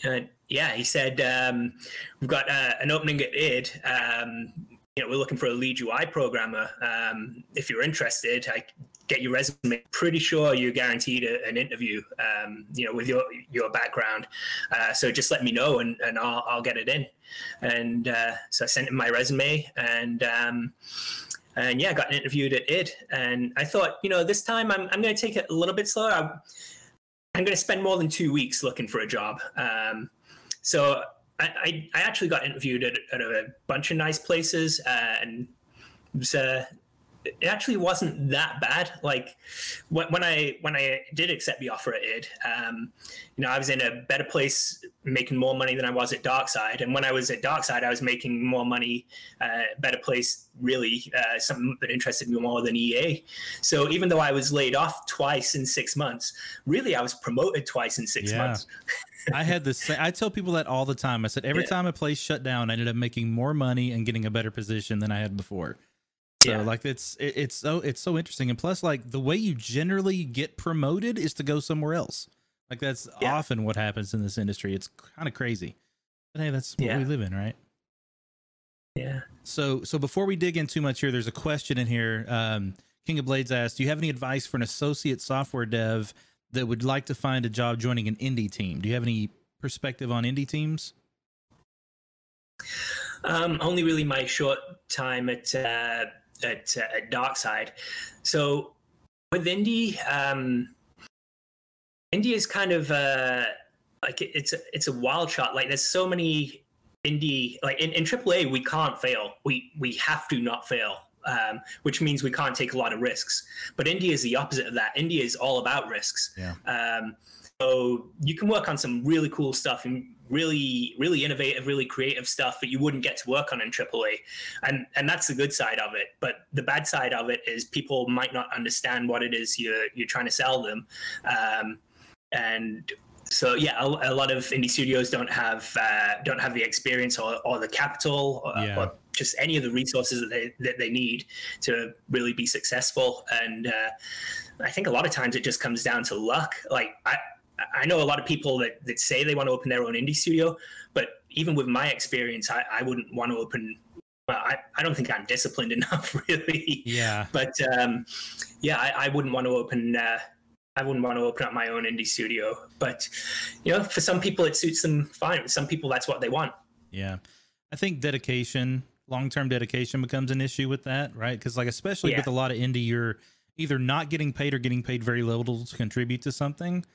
Uh, yeah, he said um, we've got uh, an opening at id. Um, you know, we're looking for a lead UI programmer. Um, if you're interested, I get your resume. Pretty sure you're guaranteed a, an interview. Um, you know, with your your background. Uh, so just let me know, and, and I'll I'll get it in. And uh, so I sent him my resume, and um, and yeah, got interviewed at id. And I thought, you know, this time I'm I'm going to take it a little bit slower. I'm, I'm going to spend more than two weeks looking for a job. Um, so I, I, I, actually got interviewed at, at, a bunch of nice places, uh, and it was uh, it actually wasn't that bad. Like when, when I when I did accept the offer at id, um, you know, I was in a better place, making more money than I was at Darkside. And when I was at Darkside, I was making more money, uh, better place, really, uh, something that interested me more than EA. So even though I was laid off twice in six months, really, I was promoted twice in six yeah. months. I had this. I tell people that all the time. I said every yeah. time a place shut down, I ended up making more money and getting a better position than I had before. So Yeah. like it's it, it's so it's so interesting, and plus like the way you generally get promoted is to go somewhere else. Like that's Yeah. often what happens in this industry. It's kind of crazy, but hey, that's what Yeah. we live in, right? Yeah. So so before we dig in too much here, there's a question in here. Um, King of Blades asked, "Do you have any advice for an associate software dev that would like to find a job joining an indie team? Do you have any perspective on indie teams?" Um, only really my short time at uh, at, uh, at Darkside. So with indie, um, indie is kind of uh, like it- it's a, it's a wild shot. Like there's so many indie like in, in AAA we can't fail. We we have to not fail. Um, which means we can't take a lot of risks. But Indie is the opposite of that. Indie is all about risks. Yeah. Um, so you can work on some really cool stuff and really, really innovative, really creative stuff that you wouldn't get to work on in AAA, and and that's the good side of it. But the bad side of it is people might not understand what it is you're you're trying to sell them, um, and so yeah, a, a lot of indie studios don't have uh, don't have the experience or, or the capital or, Yeah. or just any of the resources that they that they need to really be successful. And uh, I think a lot of times it just comes down to luck. Like I. I know a lot of people that, that say they want to open their own indie studio, but even with my experience, I, I wouldn't want to open. Well, I, I don't think I'm disciplined enough, really. Yeah. But um, yeah, I, I wouldn't want to open. Uh, I wouldn't want to open up my own indie studio. But you know, for some people, it suits them fine. Some people, that's what they want. Yeah. I think dedication, long term dedication becomes an issue with that, right? Because, like, especially Yeah. with a lot of indie, you're either not getting paid or getting paid very little to contribute to something.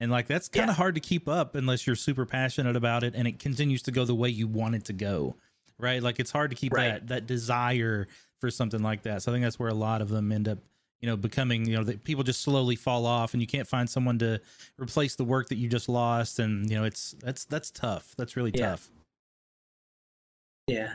And, like, that's kind of Yeah. hard to keep up unless you're super passionate about it and it continues to go the way you want it to go, right? Like, it's hard to keep Right. that, that desire for something like that. So, I think that's where a lot of them end up. You know, becoming, you know, that people just slowly fall off and you can't find someone to replace the work that you just lost. And, you know, it's, that's, that's tough. That's really Yeah. tough. Yeah.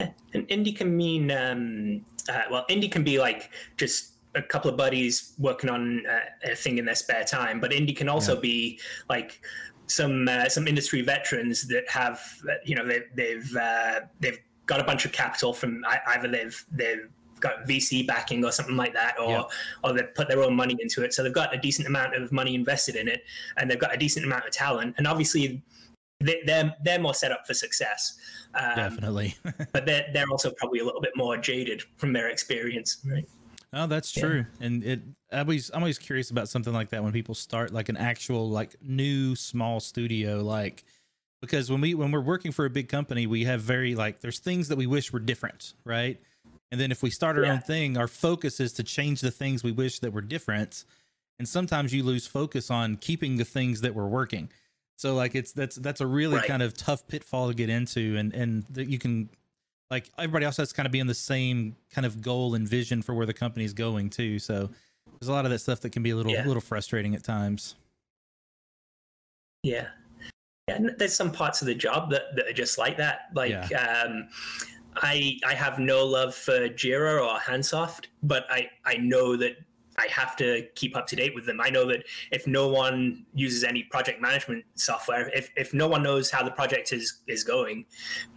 And indie can mean, um, uh, well, indie can be like just a couple of buddies working on uh, a thing in their spare time, but indie can also Yeah. be like some uh, some industry veterans that have, uh, you know, they, they've uh, they've got a bunch of capital from either they've they've got VC backing or something like that, or Yeah. or they've put their own money into it, so they've got a decent amount of money invested in it, and they've got a decent amount of talent, and obviously. they- They're they're more set up for success, um, Definitely. but they're they're also probably a little bit more jaded from their experience, right? Oh, that's Yeah. true. And it I always I'm always curious about something like that when people start like an actual like new small studio like because when we when we're working for a big company, we have very like there's things that we wish were different, right? And then if we start our Yeah. own thing, our focus is to change the things we wish that were different. And sometimes you lose focus on keeping the things that were working. So like it's that's that's a really Right. kind of tough pitfall to get into and and that you can like everybody else has to kind of be in the same kind of goal and vision for where the company's going too. So there's a lot of that stuff that can be a little Yeah. little frustrating at times. Yeah. Yeah, there's some parts of the job that, that are just like that. Like, um, I I have no love for Jira or Hansoft, but I I know that I have to keep up to date with them. I know that if no one uses any project management software, if, if no one knows how the project is is going,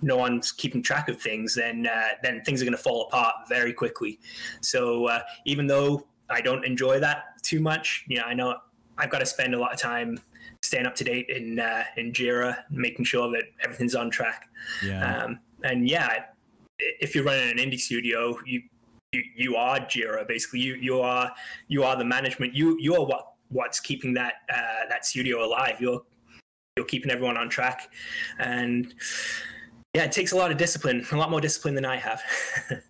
no one's keeping track of things, then uh, then things are going to fall apart very quickly. So uh, even though I don't enjoy that too much, you know, I know I've got to spend a lot of time staying up to date in uh, in Jira, making sure that everything's on track. Yeah. Um, and yeah, if you're running an indie studio, you you, you are Jira basically. You you are you are the management. You you are what what's keeping that uh, that studio alive. You're you're keeping everyone on track, and yeah, it takes a lot of discipline, a lot more discipline than I have.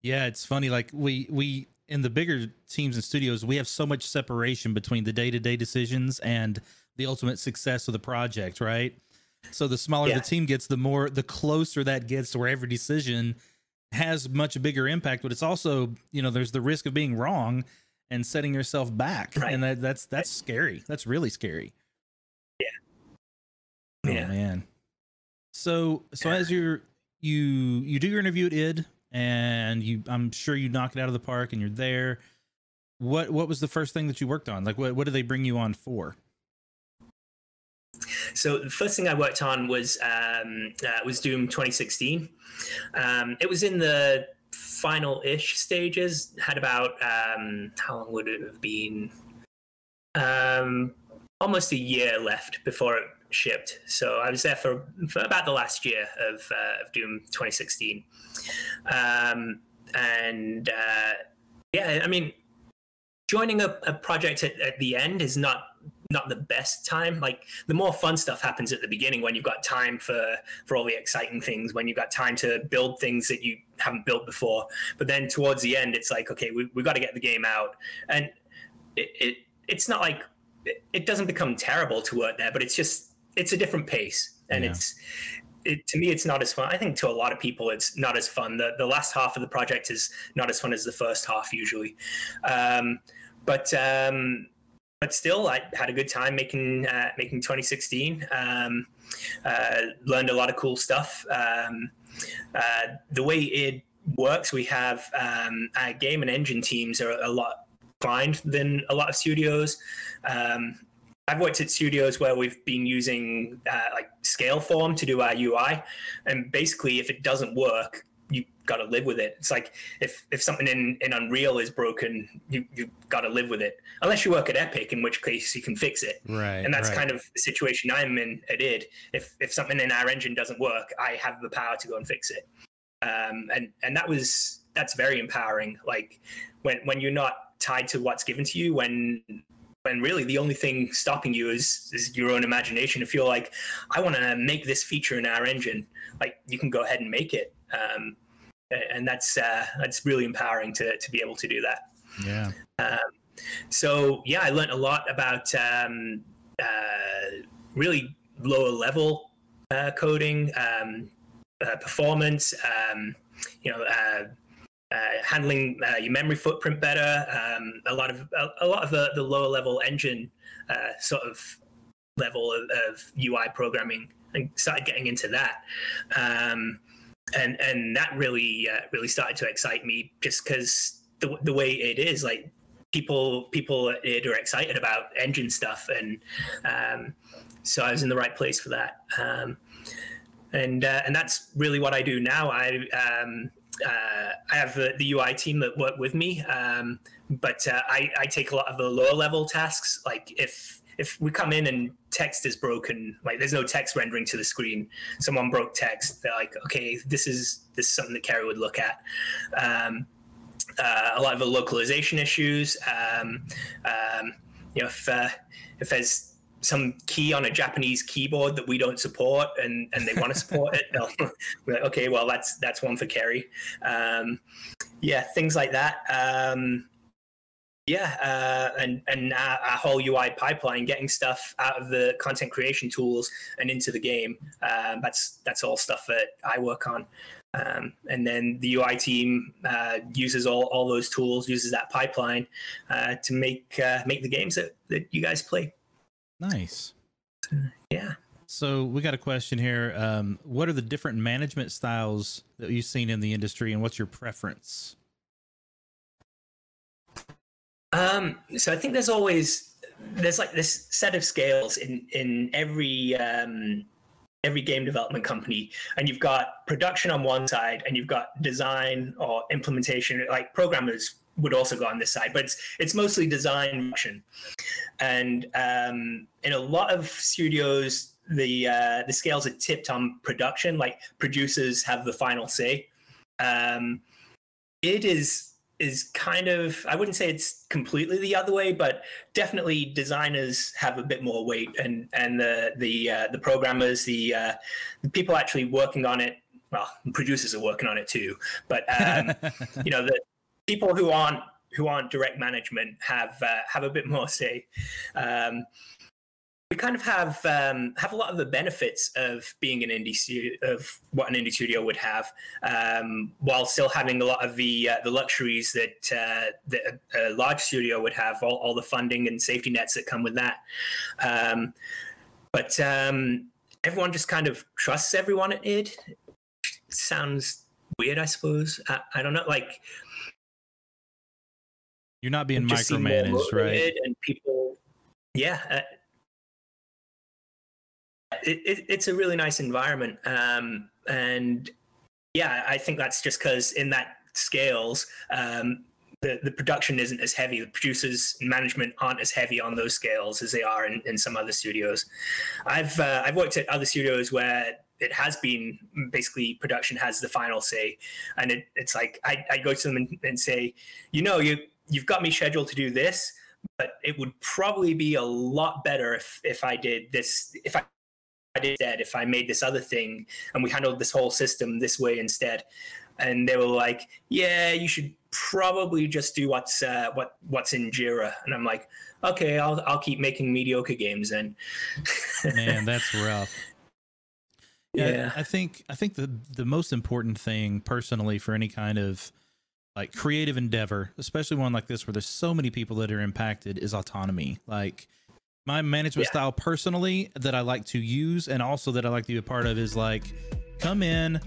Yeah, it's funny. Like we we in the bigger teams and studios, we have so much separation between the day to day decisions and the ultimate success of the project, right? So the smaller Yeah. the team gets, the more the closer that gets to where every decision has much bigger impact. But it's also, you know, there's the risk of being wrong and setting yourself back, Right. and that, that's that's scary. That's really scary. Oh Yeah. man. So so as you're you you do your interview at id and you I'm sure you knock it out of the park and you're there. What what was the first thing that you worked on? Like what what did they bring you on for? So the first thing I worked on was um, uh, was Doom 2016. Um, it was in the final-ish stages. Had about um, how long would it have been? Um, almost a year left before it shipped. So I was there for, for about the last year of, uh, of Doom 2016. Um, and uh, yeah, I mean, joining a, a project at, at the end is not not the best time. Like the more fun stuff happens at the beginning when you've got time for for all the exciting things, when you've got time to build things that you haven't built before. But then towards the end, it's like, okay, we, we've got to get the game out, and it, it it's not like it, it doesn't become terrible to work there, but it's just it's a different pace, and yeah. it's it, to me, it's not as fun. I think to a lot of people, it's not as fun. The the last half of the project is not as fun as the first half usually. Um, but um, but still, I had a good time making uh, making 2016. Um, uh, learned a lot of cool stuff. Um, uh, the way it works, we have um, our game and engine teams are a lot blind than a lot of studios. Um, I've worked at studios where we've been using uh, like Scaleform to do our UI, and basically, if it doesn't work, got to live with it. It's like if if something in, in Unreal is broken, you you got to live with it. Unless you work at Epic, in which case you can fix it. Right. And that's right. kind of the situation I'm in at id. If if something in our engine doesn't work, I have the power to go and fix it. Um, and and that was that's very empowering. Like when when you're not tied to what's given to you, when when really the only thing stopping you is, is your own imagination. If you're like, I want to make this feature in our engine, like you can go ahead and make it. Um, and that's uh, that's really empowering to to be able to do that. Yeah. Um, so yeah, I learned a lot about um, uh, really lower level uh, coding, um, uh, performance, um, you know, uh, uh, handling uh, your memory footprint better. Um, a lot of a, a, lot of the, the lower level engine sort of level of, of, UI programming, and started getting into that. Um, and and that really really started to excite me, just because the the way it is, like people people are excited about engine stuff, and um, so I was in the right place for that. Um, and uh, and that's really what I do now. I um, uh, I have the, the, UI team that work with me, um, but uh, I, I take a lot of the lower level tasks. Like if if we come in and text is broken, like there's no text rendering to the screen, someone broke text, they're like, okay, this is this is something that Kerry would look at. Um, uh, a lot of the localization issues. Um, um, you know, if uh, if there's some key on a Japanese keyboard that we don't support and, and they want to support it, be like, okay, well that's that's one for Kerry. Um, yeah, things like that. Um, yeah, uh, and and our, our, whole UI pipeline, getting stuff out of the content creation tools and into the game. Um, that's that's all stuff that I work on. Um, and then the UI team uh, uses all, all those tools, uses that pipeline uh, to make uh, make the games that, that you guys play. Nice. Yeah. So we got a question here. Um, what are the different management styles that you've seen in the industry, and what's your preference? Um, so I think there's always there's like this set of scales in in every um, every game development company, and you've got production on one side, and you've got design or implementation. Like programmers would also go on this side, but it's it's mostly design action. And um, in a lot of studios, the uh, the scales are tipped on production. Like producers have the final say. Um, it is is kind of I wouldn't say it's completely the other way, but definitely designers have a bit more weight, and and the the uh, the programmers, the uh, the people actually working on it. Well, producers are working on it too, but um, you know the people who aren't who aren't direct management have uh, have a bit more say. Um, we kind of have um, have a lot of the benefits of being an indie studio, of what an indie studio would have, um, while still having a lot of the uh, the luxuries that uh, that a, large studio would have, all, all the funding and safety nets that come with that. Um, but um, everyone just kind of trusts everyone at id. Sounds weird, I suppose. I, I don't know, like you're not being micromanaged, right? And people, yeah, uh, it, it, it's a really nice environment, um, and yeah, I think that's just because in that scales, um, the, the production isn't as heavy. The producers and management aren't as heavy on those scales as they are in, in some other studios. I've uh, I've worked at other studios where it has been basically production has the final say, and it, it's like I, I go to them and, and say, you know, you you've got me scheduled to do this, but it would probably be a lot better if if I did this if I I did that if I made this other thing and we handled this whole system this way instead. And they were like, "Yeah, you should probably just do what's uh, what what's in Jira." And I'm like, "Okay, I'll I'll keep making mediocre games then." Man, that's rough. Yeah, Yeah. I think I think the the most important thing personally for any kind of like creative endeavor, especially one like this where there's so many people that are impacted, is autonomy. Like my management Yeah. style personally that I like to use and also that I like to be a part of is like come in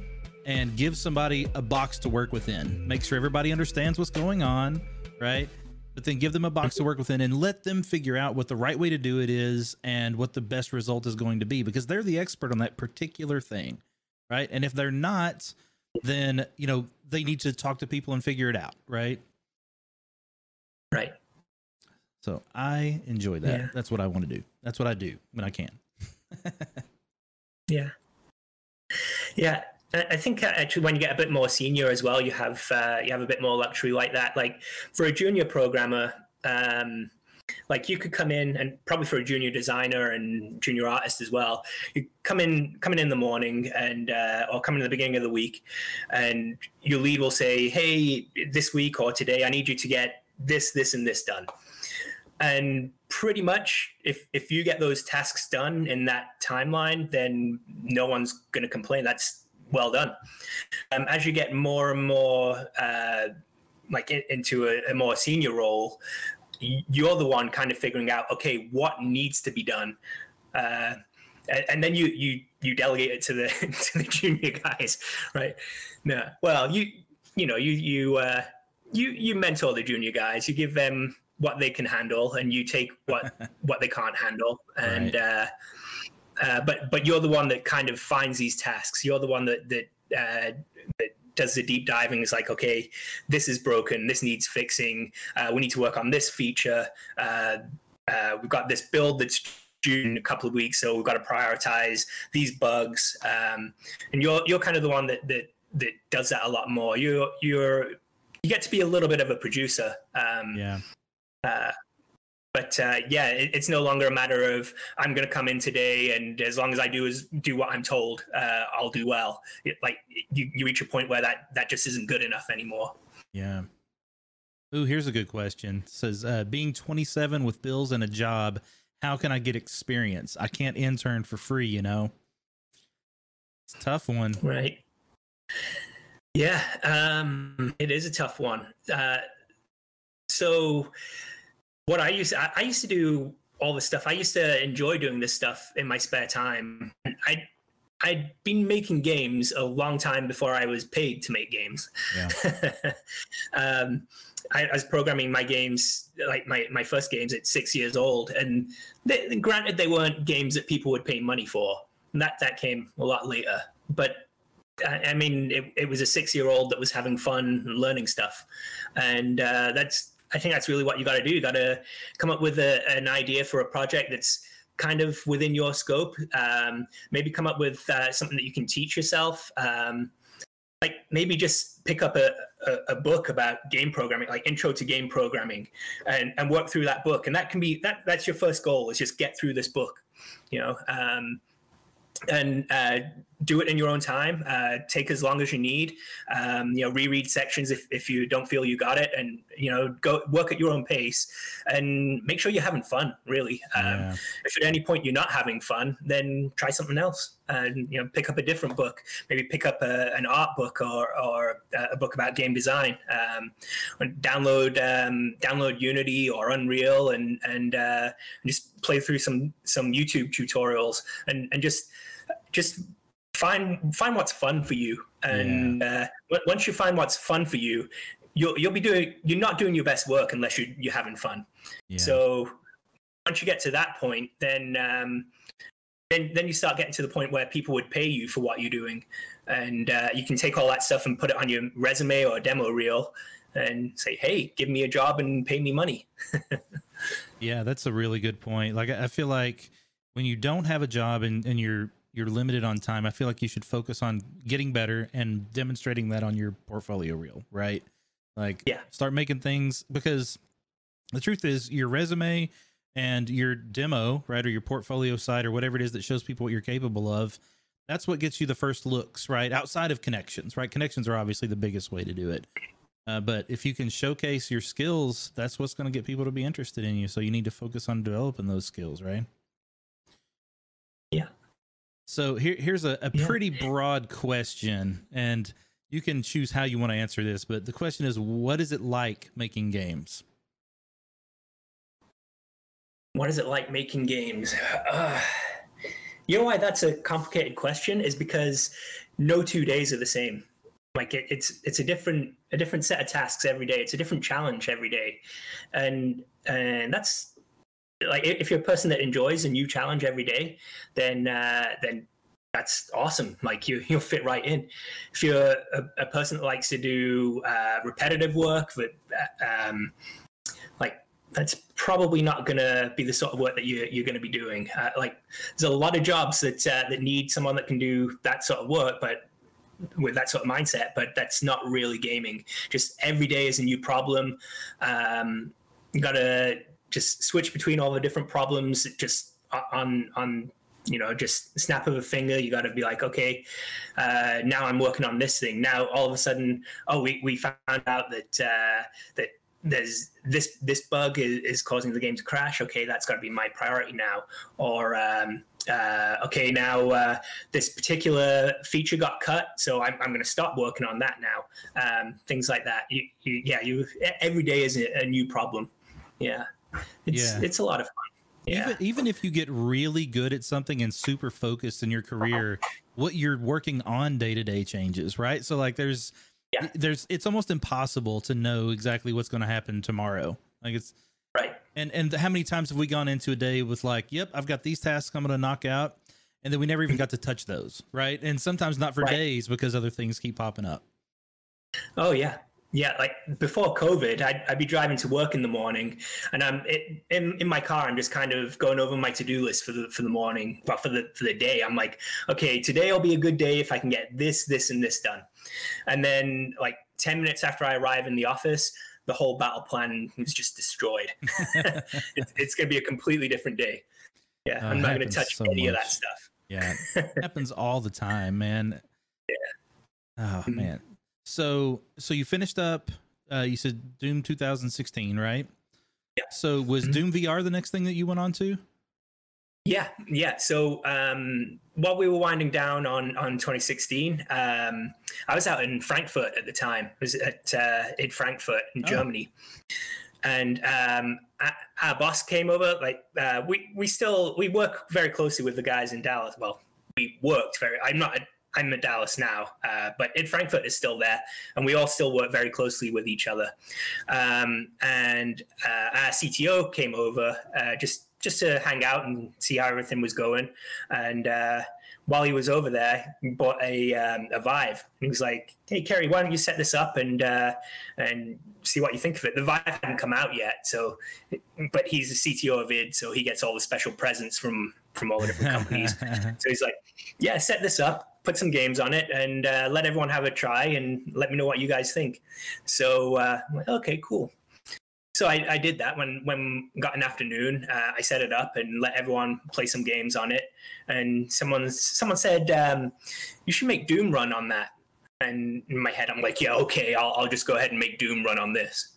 and give somebody a box to work within. Make sure everybody understands what's going on, right? But then give them a box to work within and let them figure out what the right way to do it is and what the best result is going to be because they're the expert on that particular thing, right? And if they're not, then, you know, they need to talk to people and figure it out, right? right. So I enjoy that. Yeah. That's what I want to do. That's what I do when I can. Yeah. Yeah. I think uh, actually when you get a bit more senior as well, you have uh, you have a bit more luxury like that. Like for a junior programmer, um, like you could come in and probably for a junior designer and junior artist as well. You come in coming in in the morning and uh, or come in the beginning of the week, and your lead will say, "Hey, this week or today, I need you to get this, this, and this done." And pretty much if if you get those tasks done in that timeline then no one's going to complain. That's well done. Um, as you get more and more uh, like in, into a, a more senior role you're the one kind of figuring out okay what needs to be done. Uh, and, and then you you you delegate it to the to the junior guys right? No well you you know you you uh, you you mentor the junior guys. You give them what they can handle and you take what what they can't handle. And uh, uh, but but you're the one that kind of finds these tasks. You're the one that that uh, that does the deep diving. It's like okay this is broken. This needs fixing. Uh, we need to work on this feature. Uh, uh, we've got this build that's due in a couple of weeks so we've got to prioritize these bugs. Um, and you're you're kind of the one that that that does that a lot more. You're you're you get to be a little bit of a producer. Um, Yeah. Uh, but uh, yeah, it, it's no longer a matter of I'm going to come in today, and as long as I do is do what I'm told, uh, I'll do well. It, like you, you reach a point where that that just isn't good enough anymore. Yeah. Ooh, here's a good question. It says, uh, being 27 with bills and a job, how can I get experience? I can't intern for free, you know? It's a tough one. Right. Yeah, um, it is a tough one. Uh, so, what I used I, I used to do all this stuff. I used to enjoy doing this stuff in my spare time. I I'd been making games a long time before I was paid to make games. Yeah. um, I, I was programming my games, like my, my first games at six years old, and they, granted they weren't games that people would pay money for. And that that came a lot later, but I, I mean, it, it was a six year old that was having fun and learning stuff, and uh, that's I think that's really what you got to do. You got to come up with a, an idea for a project that's kind of within your scope. Um, maybe come up with uh, something that you can teach yourself. Um, like maybe just pick up a, a, a book about game programming, like intro to game programming, and, and work through that book. And that can be that that's your first goal is just get through this book, you know. Um, and uh, do it in your own time. Uh, take as long as you need. Um, you know, reread sections if, if you don't feel you got it, and you know, go work at your own pace, and make sure you're having fun. Really, um, Yeah. if at any point you're not having fun, then try something else, and you know, pick up a different book. Maybe pick up a, an art book or or uh, a book about game design. Um, download um, download Unity or Unreal, and and uh, just play through some some YouTube tutorials, and and just just find find what's fun for you and uh, once you find what's fun for you you'll you'll be doing you're not doing your best work unless you you're having fun Yeah. so once you get to that point then um then then you start getting to the point where people would pay you for what you're doing and uh, you can take all that stuff and put it on your resume or demo reel and say, "Hey, give me a job and pay me money." yeah, that's a really good point. Like I feel like when you don't have a job and, and you're you're limited on time, I feel like you should focus on getting better and demonstrating that on your portfolio reel, right? Like yeah. start making things because the truth is your resume and your demo, right, or your portfolio site or whatever it is that shows people what you're capable of, that's what gets you the first looks, right? Outside of connections, right? Connections are obviously the biggest way to do it. Uh, but if you can showcase your skills, that's what's going to get people to be interested in you. So you need to focus on developing those skills, right? Yeah. So here, here's a, a yeah. pretty broad question, and you can choose how you want to answer this. But the question is, what is it like making games? What is it like making games? Uh, you know why that's a complicated question is because no two days are the same like it, it's it's a different a different set of tasks every day it's a different challenge every day and and that's like if you're a person that enjoys a new challenge every day then uh then that's awesome like you you'll fit right in if you're a, a person that likes to do uh, repetitive work that um like that's probably not going to be the sort of work that you, you're going to be doing. Uh, like, there's a lot of jobs that uh, that need someone that can do that sort of work, but with that sort of mindset. But that's not really gaming. Just every day is a new problem. Um, you got to just switch between all the different problems. Just on on you know just snap of a finger. You got to be like okay uh, now i'm working on this thing. Now all of a sudden oh we, we found out that uh, that there's this this bug is, is causing the game to crash. Okay that's got to be my priority now. Or um, uh, okay now uh, this particular feature got cut so i'm, I'm going to stop working on that now. Um, things like that. You, you, yeah you every day is a, a, new problem. Yeah it's yeah. it's a lot of fun yeah. Even, even if you get really good at something and super focused in your career, what you're working on day to day changes, right? So like there's yeah. there's it's almost impossible to know exactly what's going to happen tomorrow. Like it's right. And and how many times have we gone into a day with like, yep, I've got these tasks I'm going to knock out, and then we never even got to touch those, right? And sometimes not for right. days because other things keep popping up. Oh yeah, yeah, like before COVID, I'd, I'd be driving to work in the morning, and I'm it, in in my car. I'm just kind of going over my to do list for the for the morning, but for the for the day. I'm like, okay, today will be a good day if I can get this, this, and this done. And then, like ten minutes after I arrive in the office, the whole battle plan is just destroyed. it's, it's going to be a completely different day. Yeah, uh, I'm not going to touch so any much. of that stuff. Yeah, it happens all the time, man. Yeah. Oh mm-hmm. man so so you finished up. Uh, you said Doom 2016, right? Yeah. So was mm-hmm. Doom VR the next thing that you went on to? Yeah, yeah. So um, while we were winding down on on 2016, um, I was out in Frankfurt at the time. I was at uh, in Frankfurt in oh. Germany, and um, our boss came over. Like uh, we we still we work very closely with the guys in Dallas. Well, we worked very. I'm not I'm at Dallas now, uh, but in Frankfurt is still there, and we all still work very closely with each other. Um, and uh, our CTO came over uh, just just to hang out and see how everything was going. And uh, while he was over there, he bought a um, a Vive. And he was like, "Hey, Kerry, why don't you set this up and uh, and see what you think of it?" The Vive hadn't come out yet, so but he's the CTO of id, so he gets all the special presents from from all the different companies. so he's like, "Yeah, set this up." Put some games on it and uh, let everyone have a try and let me know what you guys think. So uh, like, okay, cool. So I, I, did that when when got an afternoon. Uh, I set it up and let everyone play some games on it. And someone someone said um, you should make Doom run on that. And in my head, I'm like, yeah, okay, I'll, I'll just go ahead and make Doom run on this.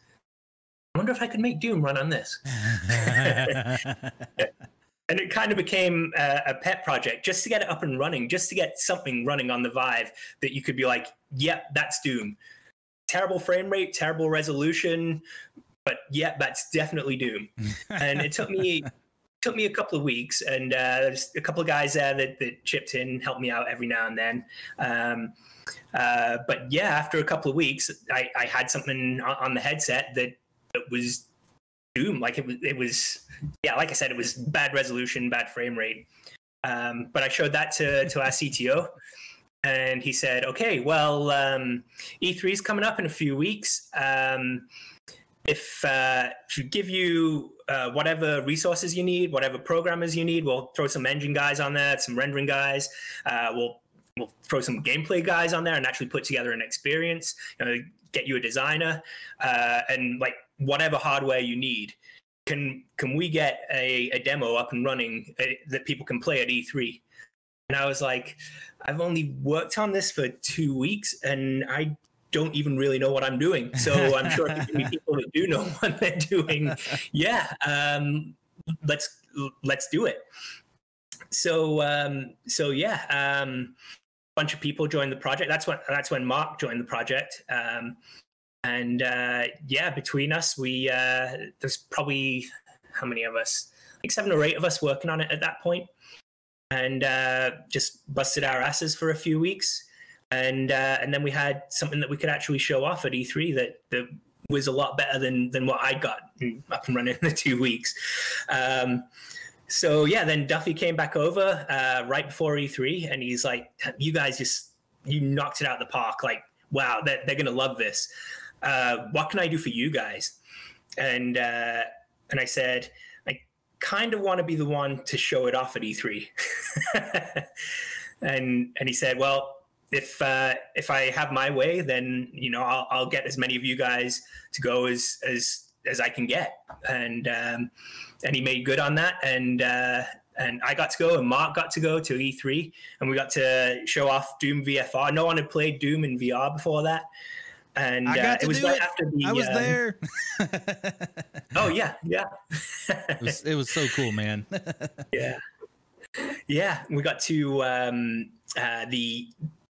I wonder if I could make Doom run on this. and it kind of became a, a, pet project just to get it up and running, just to get something running on the Vive that you could be like, yep, that's Doom. Terrible frame rate, terrible resolution, but yeah, that's definitely Doom. and it took me took me a couple of weeks, and uh, there's a couple of guys there that, that chipped in, helped me out every now and then. Um, uh, but yeah, after a couple of weeks, I, I had something on, on the headset that, that was Doom. Like it was, it was, yeah, like I said, it was bad resolution, bad frame rate. Um, but I showed that to to our CTO, and he said, "Okay, well, um, E3 is coming up in a few weeks. Um, if uh, if give you uh, whatever resources you need, whatever programmers you need, we'll throw some engine guys on there, some rendering guys. Uh, we'll we'll throw some gameplay guys on there and actually put together an experience. You know, get you a designer uh, and like whatever hardware you need." Can can we get a, a demo up and running uh, that people can play at E3? And I was like, I've only worked on this for two weeks and I don't even really know what I'm doing. So I'm sure there be people that do know what they're doing. Yeah, um, let's let's do it. So um, so yeah, um, a bunch of people joined the project. That's when that's when Mark joined the project. Um, and uh, yeah, between us, we uh, there's probably how many of us? Like seven or eight of us working on it at that point and uh, just busted our asses for a few weeks. And uh, and then we had something that we could actually show off at E3 that, that was a lot better than than what I got up and running in the two weeks. Um, so yeah, then Duffy came back over uh, right before E3, and he's like, "You guys just you knocked it out of the park! Like, wow, they're, they're gonna love this. Uh, what can I do for you guys?" And uh, and I said, I kind of want to be the one to show it off at E3. and and he said, well, if uh, if I have my way, then you know I'll, I'll get as many of you guys to go as as as I can get. And um, and he made good on that. And uh, and I got to go, and Mark got to go to E3, and we got to show off Doom VFR. No one had played Doom in VR before that, and I got uh, to it was do right it. after the. I was um, there. oh yeah, yeah. it, was, it was so cool, man. yeah, yeah. We got to um, uh, the.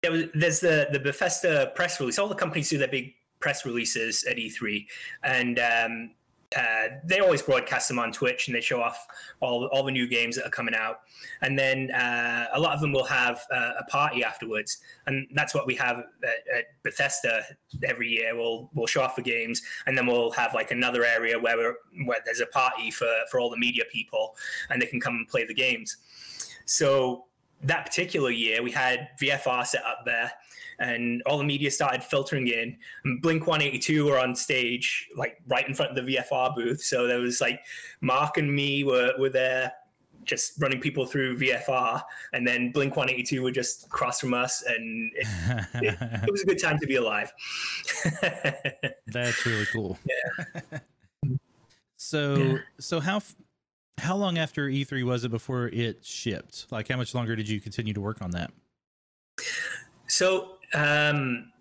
There was, there's the the Bethesda press release. All the companies do their big press releases at E3, and um, uh, they always broadcast them on Twitch and they show off all all the new games that are coming out. And then uh, a lot of them will have uh, a party afterwards, and that's what we have at, at, Bethesda every year. We'll we'll show off the games, and then we'll have like another area where where there's a party for for all the media people, and they can come and play the games. So that particular year, we had VFR set up there and all the media started filtering in. And Blink 182 were on stage, like right in front of the VFR booth. So there was like Mark and me were, were there just running people through VFR, and then Blink 182 were just across from us, and it, it, it was a good time to be alive. That's really cool. Yeah. so, yeah. so how how long after E3 was it before it shipped? Like, how much longer did you continue to work on that? So um,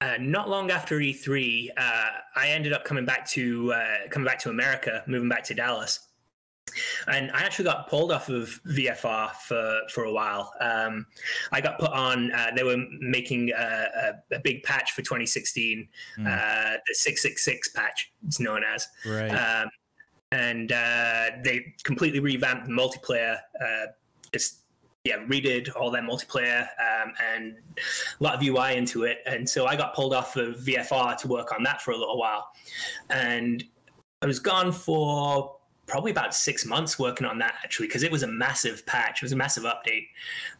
uh, not long after E3, uh, I ended up coming back to uh, coming back to America, moving back to Dallas, and I actually got pulled off of VFR for for a while. Um, I got put on. Uh, they were making a, a, a, big patch for 2016, mm. the 666 patch. It's known as right. Um, and uh, they completely revamped the multiplayer. Uh, just yeah, redid all their multiplayer um, and a lot of UI into it. And so I got pulled off of VFR to work on that for a little while. And I was gone for probably about six months working on that actually, because it was a massive patch, it was a massive update.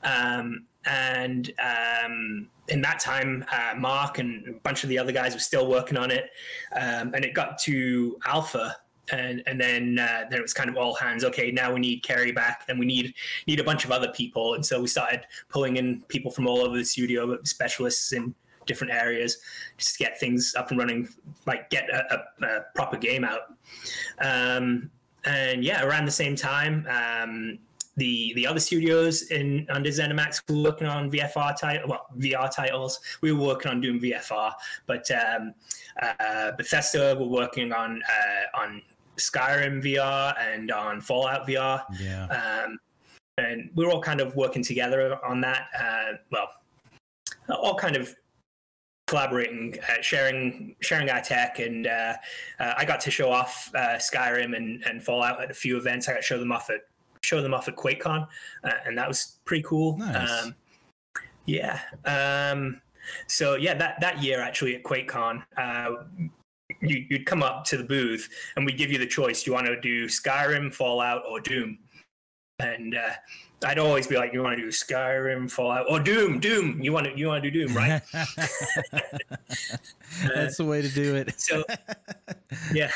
Um, and um, in that time, uh, Mark and a bunch of the other guys were still working on it. Um, and it got to alpha and and then uh, then it was kind of all hands. Okay, now we need Kerry back, and we need need a bunch of other people, and so we started pulling in people from all over the studio, specialists in different areas, just to get things up and running, like get a, a, a proper game out. Um, and yeah, around the same time, um, the the other studios in under ZeniMax were working on VFR title, well, VR titles. We were working on doing VFR, but um, uh, Bethesda were working on uh, on Skyrim VR and on Fallout VR. Yeah. Um, and we were all kind of working together on that. Uh, well, all kind of collaborating, uh, sharing sharing our tech, and uh, uh, I got to show off uh, Skyrim and, and Fallout at a few events. I got to show them off at show them off at QuakeCon, uh, and that was pretty cool. Nice. Um, yeah. Um, so yeah, that that year actually at QuakeCon, uh, you, would come up to the booth and we'd give you the choice. Do you want to do Skyrim, Fallout, or Doom? and uh, I'd always be like, "You want to do Skyrim, Fallout, or Doom? Doom? You want to you want to do Doom, right?" That's the way to do it. so, yeah.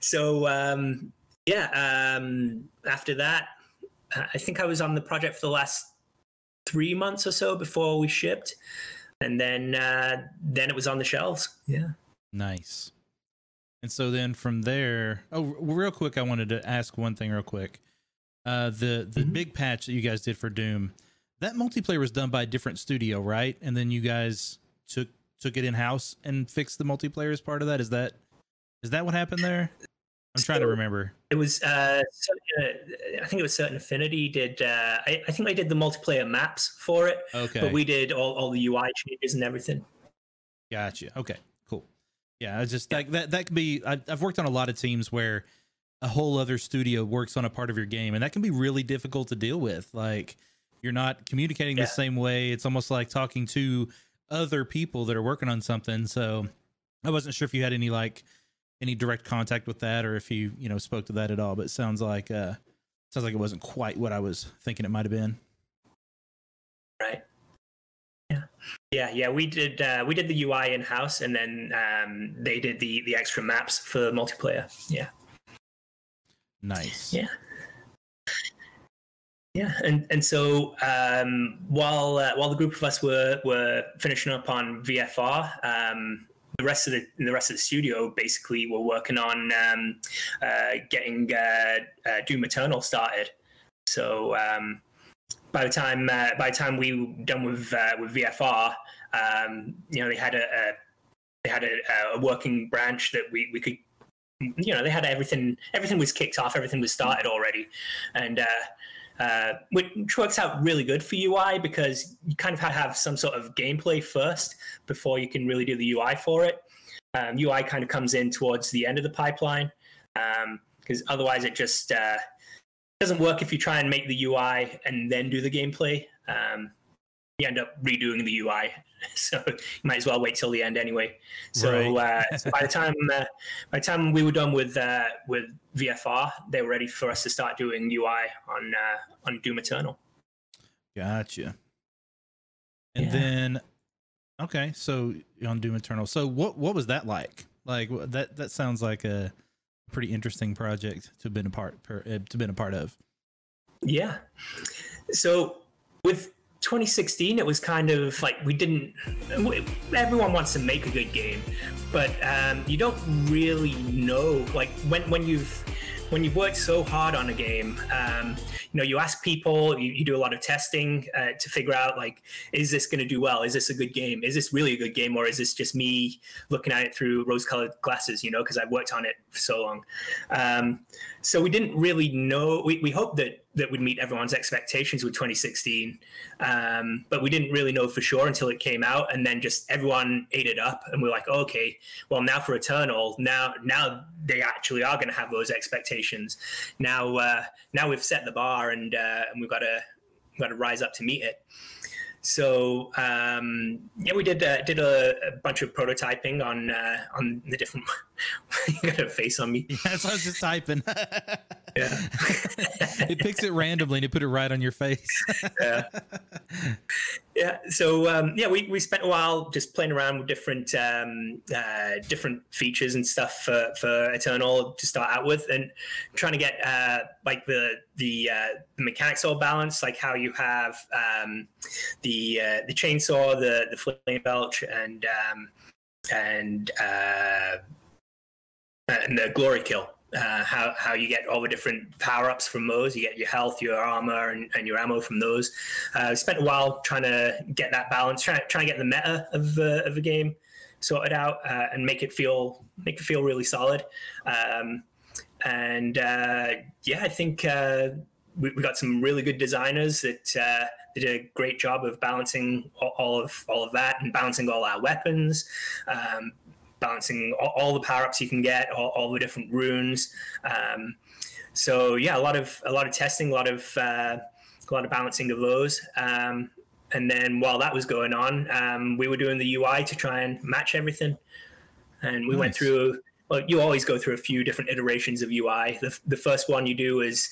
So um, yeah. Um, after that, I think I was on the project for the last three months or so before we shipped, and then uh, then it was on the shelves. Yeah. Nice. And so then from there, oh, real quick, I wanted to ask one thing real quick. Uh, the the Mhm. big patch that you guys did for Doom, that multiplayer was done by a different studio, right? And then you guys took took it in house and fixed the multiplayer as part of that. Is that is that what happened there? I'm trying to remember. It was, uh, I think it was Certain Affinity did. Uh, I, I think they did the multiplayer maps for it, Okay, but we did all, all the UI changes and everything. Gotcha. Okay. Yeah, I just that that that could be. I, I've worked on a lot of teams where a whole other studio works on a part of your game, and that can be really difficult to deal with. Like you're not communicating Yeah. the same way. It's almost like talking to other people that are working on something. So I wasn't sure if you had any like any direct contact with that, or if you you know spoke to that at all. But it sounds like uh sounds like it wasn't quite what I was thinking it might have been. Right. Yeah. Yeah. We did. Uh, we did the UI in house, and then um, they did the the extra maps for multiplayer. Yeah. Nice. Yeah. Yeah, and and so um, while uh, while the group of us were were finishing up on VFR, um, the rest of the the rest of the studio basically were working on um, uh, getting uh, uh, Doom Eternal started. So um, by the time uh, by the time we were done with uh, with VFR, um, you know they had a, a they had a, a working branch that we, we could you know they had everything everything was kicked off everything was started already and uh, uh, which works out really good for UI because you kind of have to have some sort of gameplay first before you can really do the UI for it. Um, UI kind of comes in towards the end of the pipeline because otherwise it just uh, doesn't work if you try and make the UI and then do the gameplay. Um, you end up redoing the UI, so you might as well wait till the end anyway. So, uh, so by the time uh, by the time we were done with uh, with VFR, they were ready for us to start doing UI on uh, on Doom Eternal. Gotcha. And Yeah. then, okay, so on Doom Eternal. So what what was that like? Like that that sounds like a pretty interesting project to have been a part per, uh, to been a part of. Yeah. So with 2016, it was kind of like we didn't. Everyone wants to make a good game, but um, you don't really know. Like when when you've when you've worked so hard on a game, um, you know, you ask people, you, you do a lot of testing uh, to figure out like, is this going to do well? Is this a good game? Is this really a good game, or is this just me looking at it through rose-colored glasses? You know, because I've worked on it for so long. Um, so we didn't really know. We, we hoped that that would meet everyone's expectations with 2016, um, but we didn't really know for sure until it came out, and then just everyone ate it up, and we're like, okay, well now for Eternal, now now they actually are going to have those expectations. Now uh, now we've set the bar, and uh, and we've got to got to rise up to meet it. So um, yeah, we did uh, did a, a bunch of prototyping on uh, on the different. you got a face on me. Yeah, so I was just typing. Yeah. it picks it randomly and it put it right on your face. yeah. yeah. So um, yeah, we, we spent a while just playing around with different um, uh, different features and stuff for, for Eternal to start out with, and trying to get uh, like the the, uh, the mechanics all balanced, like how you have um, the uh, the chainsaw, the the flame belch, and um, and uh, and the glory kill uh, how, how you get all the different power ups from those. You get your health, your armor, and, and your ammo from those. Uh, spent a while trying to get that balance, trying, trying to get the meta of the of the game sorted out uh, and make it feel make it feel really solid. Um, and uh, yeah, I think uh, we, we got some really good designers that uh, did a great job of balancing all, all of all of that and balancing all our weapons. Um, balancing all, all the power ups you can get, all, all the different runes. Um, so yeah, a lot of a lot of testing, a lot of uh, a lot of balancing of those. Um, and then while that was going on, um, we were doing the UI to try and match everything. And we went through well, you always go through a few different iterations of UI. The, the first one you do is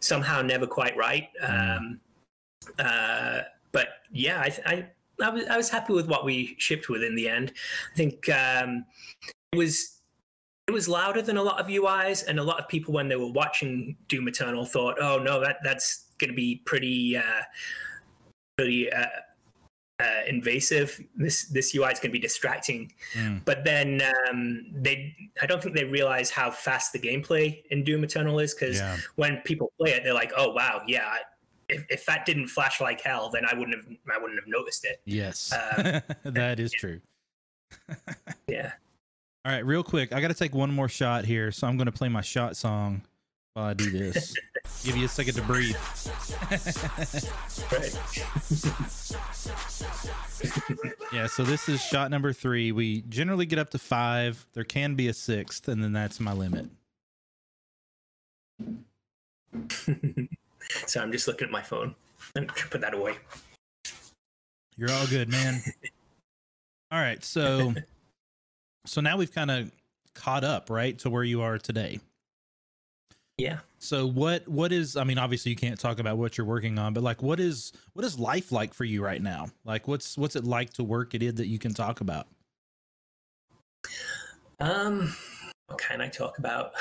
somehow never quite right. Mm. Um, uh, but yeah, I, I, I, was, I was happy with what we shipped with in the end. I think um, it was it was louder than a lot of UIs, and a lot of people when they were watching Doom Eternal thought, "Oh no, that that's going to be pretty, uh, pretty." Uh, uh, invasive. This this UI is going to be distracting. Mm. But then um, they, I don't think they realize how fast the gameplay in Doom Eternal is because Yeah. when people play it, they're like, "Oh wow, yeah." I- If, if that didn't flash like hell, then I wouldn't have I wouldn't have noticed it. Yes, Uh, that is true. Yeah. All right, real quick, I got to take one more shot here, so I'm going to play my shot song while I do this. Give you a second to breathe. Yeah, so this is shot number three. We generally get up to five. There can be a sixth, and then that's my limit. So I'm just looking at my phone. Let me put that away. You're all good, man. all right, so so now we've kind of caught up, right, to where you are today. Yeah. So what what is I mean obviously you can't talk about what you're working on, but like what is what is life like for you right now? Like what's what's it like to work at it that you can talk about? Um, what can I talk about?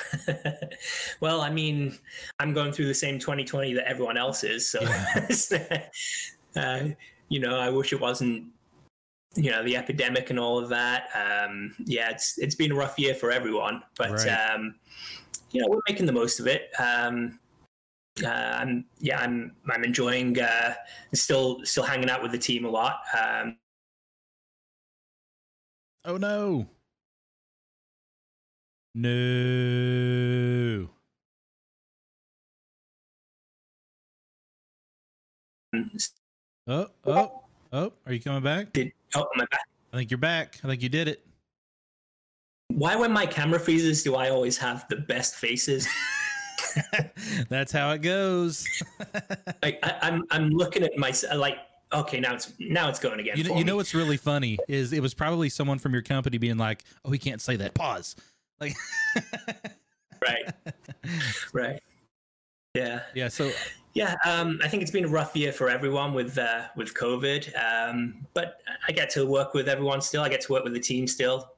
well, I mean, I'm going through the same 2020 that everyone else is. So, uh, you know, I wish it wasn't, you know, the epidemic and all of that. Um, yeah, it's it's been a rough year for everyone, but Right. um, you know, we're making the most of it. Um, uh, I'm yeah, I'm I'm enjoying uh, still still hanging out with the team a lot. Um, Oh no. No. Oh, oh, oh, are you coming back? did, oh, am I back? I think you're back. I think you did it. Why, when my camera freezes, do I always have the best faces? That's how it goes. like I, I'm, I'm looking at my like. Okay, now it's now it's going again. you know, you know what's really funny is it was probably someone from your company being like, "Oh, he can't say that." Pause. Like, right, right. Yeah, yeah. So yeah. Um, I think it's been a rough year for everyone with uh, with COVID. Um, but I get to work with everyone still. I get to work with the team still.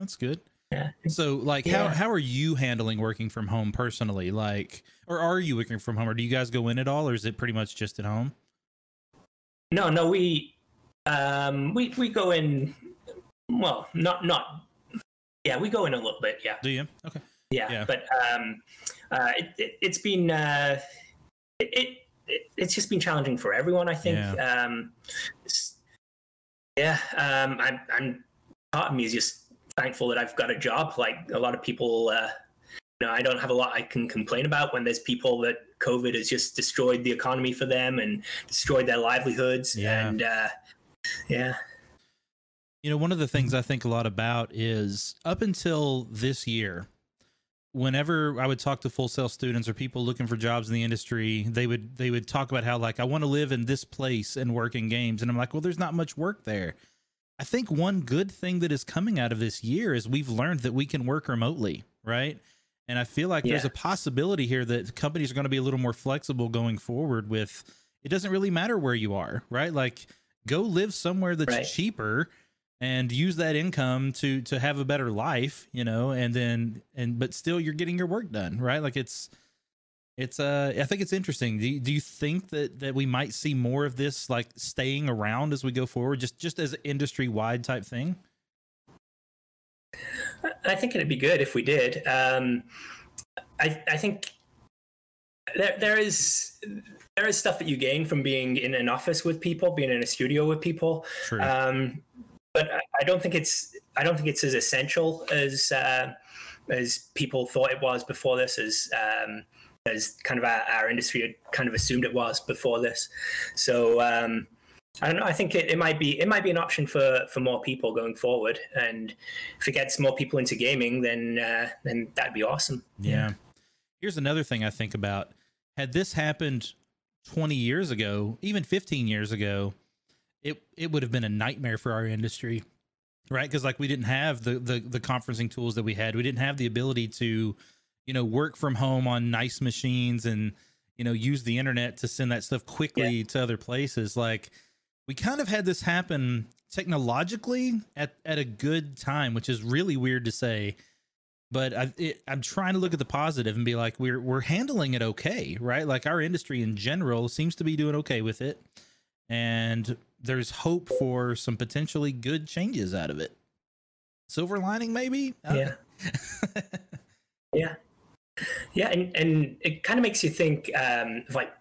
that's good. Yeah. So, like, how how are you handling working from home personally? Like, or are you working from home, or do you guys go in at all, or is it pretty much just at home? No, no, we um, we we go in. Well, not not. Yeah, we go in a little bit. Yeah. Do you? Okay. yeah, Yeah. but um, uh, it, it, it's been uh, it, it, it it's just been challenging for everyone. I think. Um, yeah, um, I'm, I'm part of me is just thankful that I've got a job. Like a lot of people, uh, you know, I don't have a lot I can complain about when there's people that COVID has just destroyed the economy for them and destroyed their livelihoods. Yeah. And uh, yeah, You know, one of the things I think a lot about is up until this year, whenever I would talk to full sail students or people looking for jobs in the industry, they would they would talk about how like I want to live in this place and work in games, and I'm like, well, there's not much work there. I think one good thing that is coming out of this year is we've learned that we can work remotely, right? And I feel like there's a possibility here that companies are going to be a little more flexible going forward with it doesn't really matter where you are, right? Like go live somewhere that's Right. cheaper and use that income to to have a better life, you know, and then and but still you're getting your work done, right? Like it's it's uh I think it's interesting. Do you, do you think that that we might see more of this like staying around as we go forward just just as an industry wide type thing? I think it'd be good if we did. Um, I I think there there is there is stuff that you gain from being in an office with people, being in a studio with people. True. Um, but I- don't think it's I don't think it's as essential as uh, as people thought it was before this, as um, as kind of our, our industry had kind of assumed it was before this. So um, I don't know. I think it, it might be it might be an option for for more people going forward, and if it gets more people into gaming, then uh, then that'd be awesome. Yeah. Here's another thing I think about. Had this happened 20 years ago, even 15 years ago, it it would have been a nightmare for our industry. right? Because like we didn't have the, the the conferencing tools that we had. We didn't have the ability to, you know, work from home on nice machines and you know use the internet to send that stuff quickly yeah. to other places. Like we kind of had this happen technologically at at a good time, which is really weird to say. But I, it, I'm trying to look at the positive and be like, we're we're handling it okay, right? Like our industry in general seems to be doing okay with it, and there's hope for some potentially good changes out of it. Silver lining, maybe. Yeah. yeah. Yeah, and, and it kind of makes you think um, like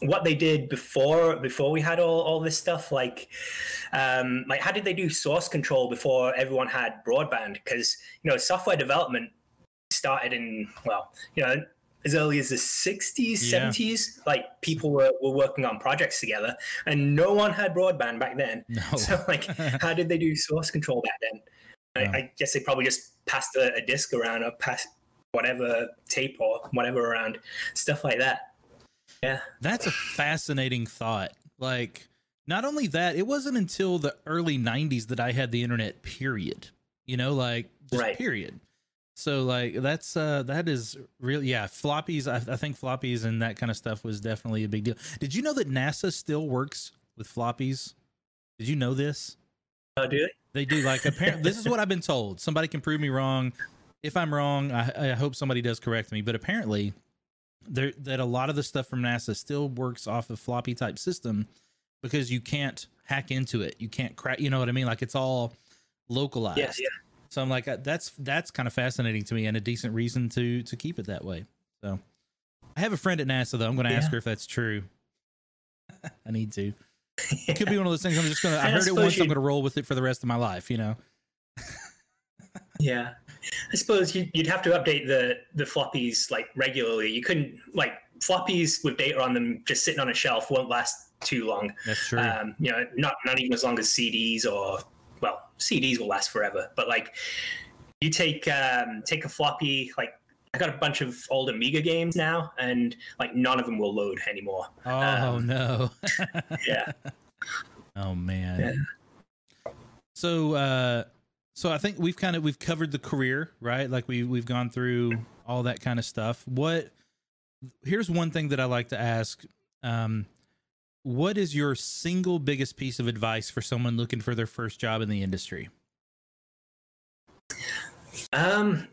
what they did before before we had all, all this stuff like um like how did they do source control before everyone had broadband because you know software development started in well you know as early as the 60s yeah. 70s like people were, were working on projects together and no one had broadband back then no. so like how did they do source control back then I, I, guess they probably just passed a, a disk around or passed whatever tape or whatever around stuff like that yeah. That's a fascinating thought. Like, not only that, it wasn't until the early 90s that I had the internet, period. You know, like, right. period. So, like, that's, uh, that is real. Yeah. Floppies, I, I think floppies and that kind of stuff was definitely a big deal. Did you know that NASA still works with floppies? Did you know this? Oh, do they? They do. Like, apparently, this is what I've been told. Somebody can prove me wrong. If I'm wrong, I, I hope somebody does correct me. But apparently, there that a lot of the stuff from NASA still works off of floppy type system because you can't hack into it. You can't crack. You know what I mean? Like it's all localized. Yeah, yeah. So I'm like, uh, that's that's kind of fascinating to me and a decent reason to to keep it that way. So I have a friend at NASA though. I'm going to yeah. ask her if that's true. I need to. It could be one of those things. I'm just gonna. I, I heard it once. You... I'm gonna roll with it for the rest of my life. You know. yeah. I suppose you'd have to update the the floppies like regularly. You couldn't like floppies with data on them just sitting on a shelf won't last too long. That's true. Um, you know, not not even as long as CDs or well, CDs will last forever. But like, you take um, take a floppy like. I got a bunch of old Amiga games now, and like none of them will load anymore. Oh um, no! yeah. Oh man. Yeah. So uh so I think we've kind of we've covered the career, right? Like we we've gone through all that kind of stuff. What here's one thing that I like to ask. Um, what is your single biggest piece of advice for someone looking for their first job in the industry? Um,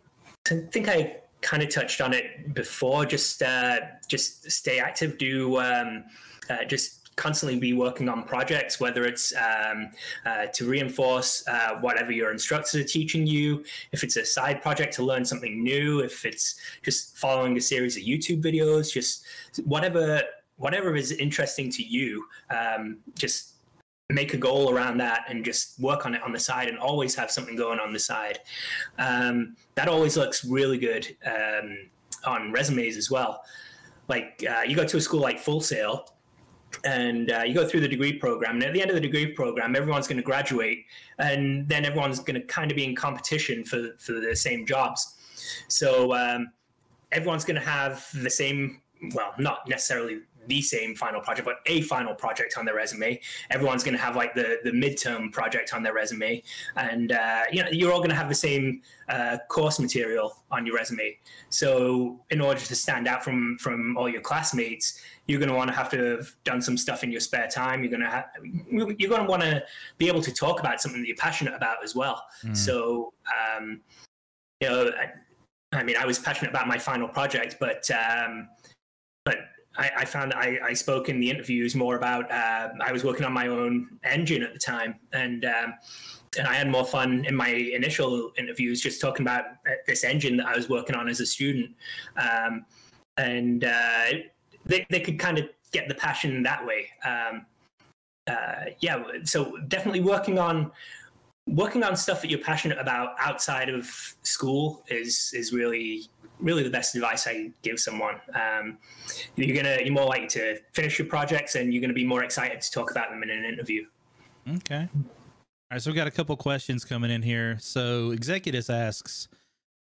I think I kind of touched on it before. Just uh, just stay active. Do um, uh, just constantly be working on projects, whether it's um, uh, to reinforce uh, whatever your instructors are teaching you, if it's a side project to learn something new, if it's just following a series of YouTube videos, just whatever whatever is interesting to you, um, just make a goal around that and just work on it on the side and always have something going on the side. Um, that always looks really good um, on resumes as well. Like uh, you go to a school like Full Sail, and uh, you go through the degree program and at the end of the degree program everyone's going to graduate and then everyone's going to kind of be in competition for, for the same jobs so um, everyone's going to have the same well not necessarily the same final project, but a final project on their resume. Everyone's going to have like the the midterm project on their resume, and uh, you know you're all going to have the same uh, course material on your resume. So in order to stand out from from all your classmates, you're going to want to have to have done some stuff in your spare time. You're going to have you're going to want to be able to talk about something that you're passionate about as well. Mm. So um, you know. I, I mean, I was passionate about my final project, but um, but I, I found I, I, spoke in the interviews more about uh, I was working on my own engine at the time, and um, and I had more fun in my initial interviews just talking about uh, this engine that I was working on as a student, um, and uh, they they could kind of get the passion that way. Um, uh, yeah, so definitely working on working on stuff that you're passionate about outside of school is is really really the best advice I give someone. Um, you're gonna you're more likely to finish your projects, and you're gonna be more excited to talk about them in an interview. Okay. All right, so we've got a couple questions coming in here. So Executus asks,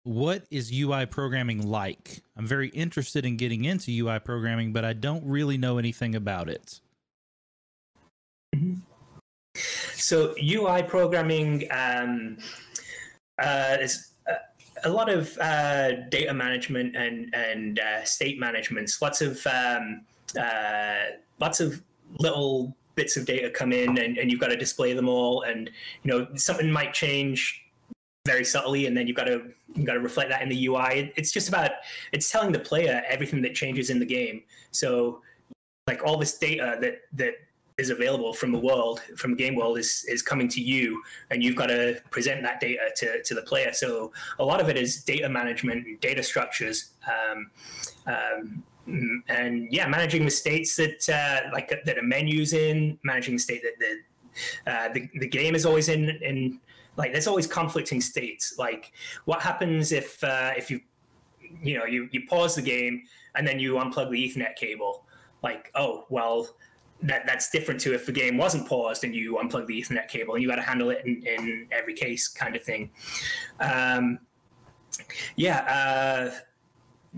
"What is UI programming like? I'm very interested in getting into UI programming, but I don't really know anything about it." Mm-hmm. So UI programming um, uh, is a lot of uh, data management and and uh, state management. Lots of um, uh, lots of little bits of data come in, and, and you've got to display them all. And you know something might change very subtly, and then you've got to you've got to reflect that in the UI. It's just about it's telling the player everything that changes in the game. So like all this data that that is available from the world, from game world, is is coming to you, and you've got to present that data to, to the player. So a lot of it is data management, data structures, um, um, and yeah, managing the states that uh, like that a menu's in, managing the state that the uh, the, the game is always in in like there's always conflicting states. Like what happens if uh, if you you know you you pause the game and then you unplug the Ethernet cable? Like oh well that that's different to if the game wasn't paused and you unplug the Ethernet cable and you got to handle it in, in every case, kind of thing. Um, yeah, uh,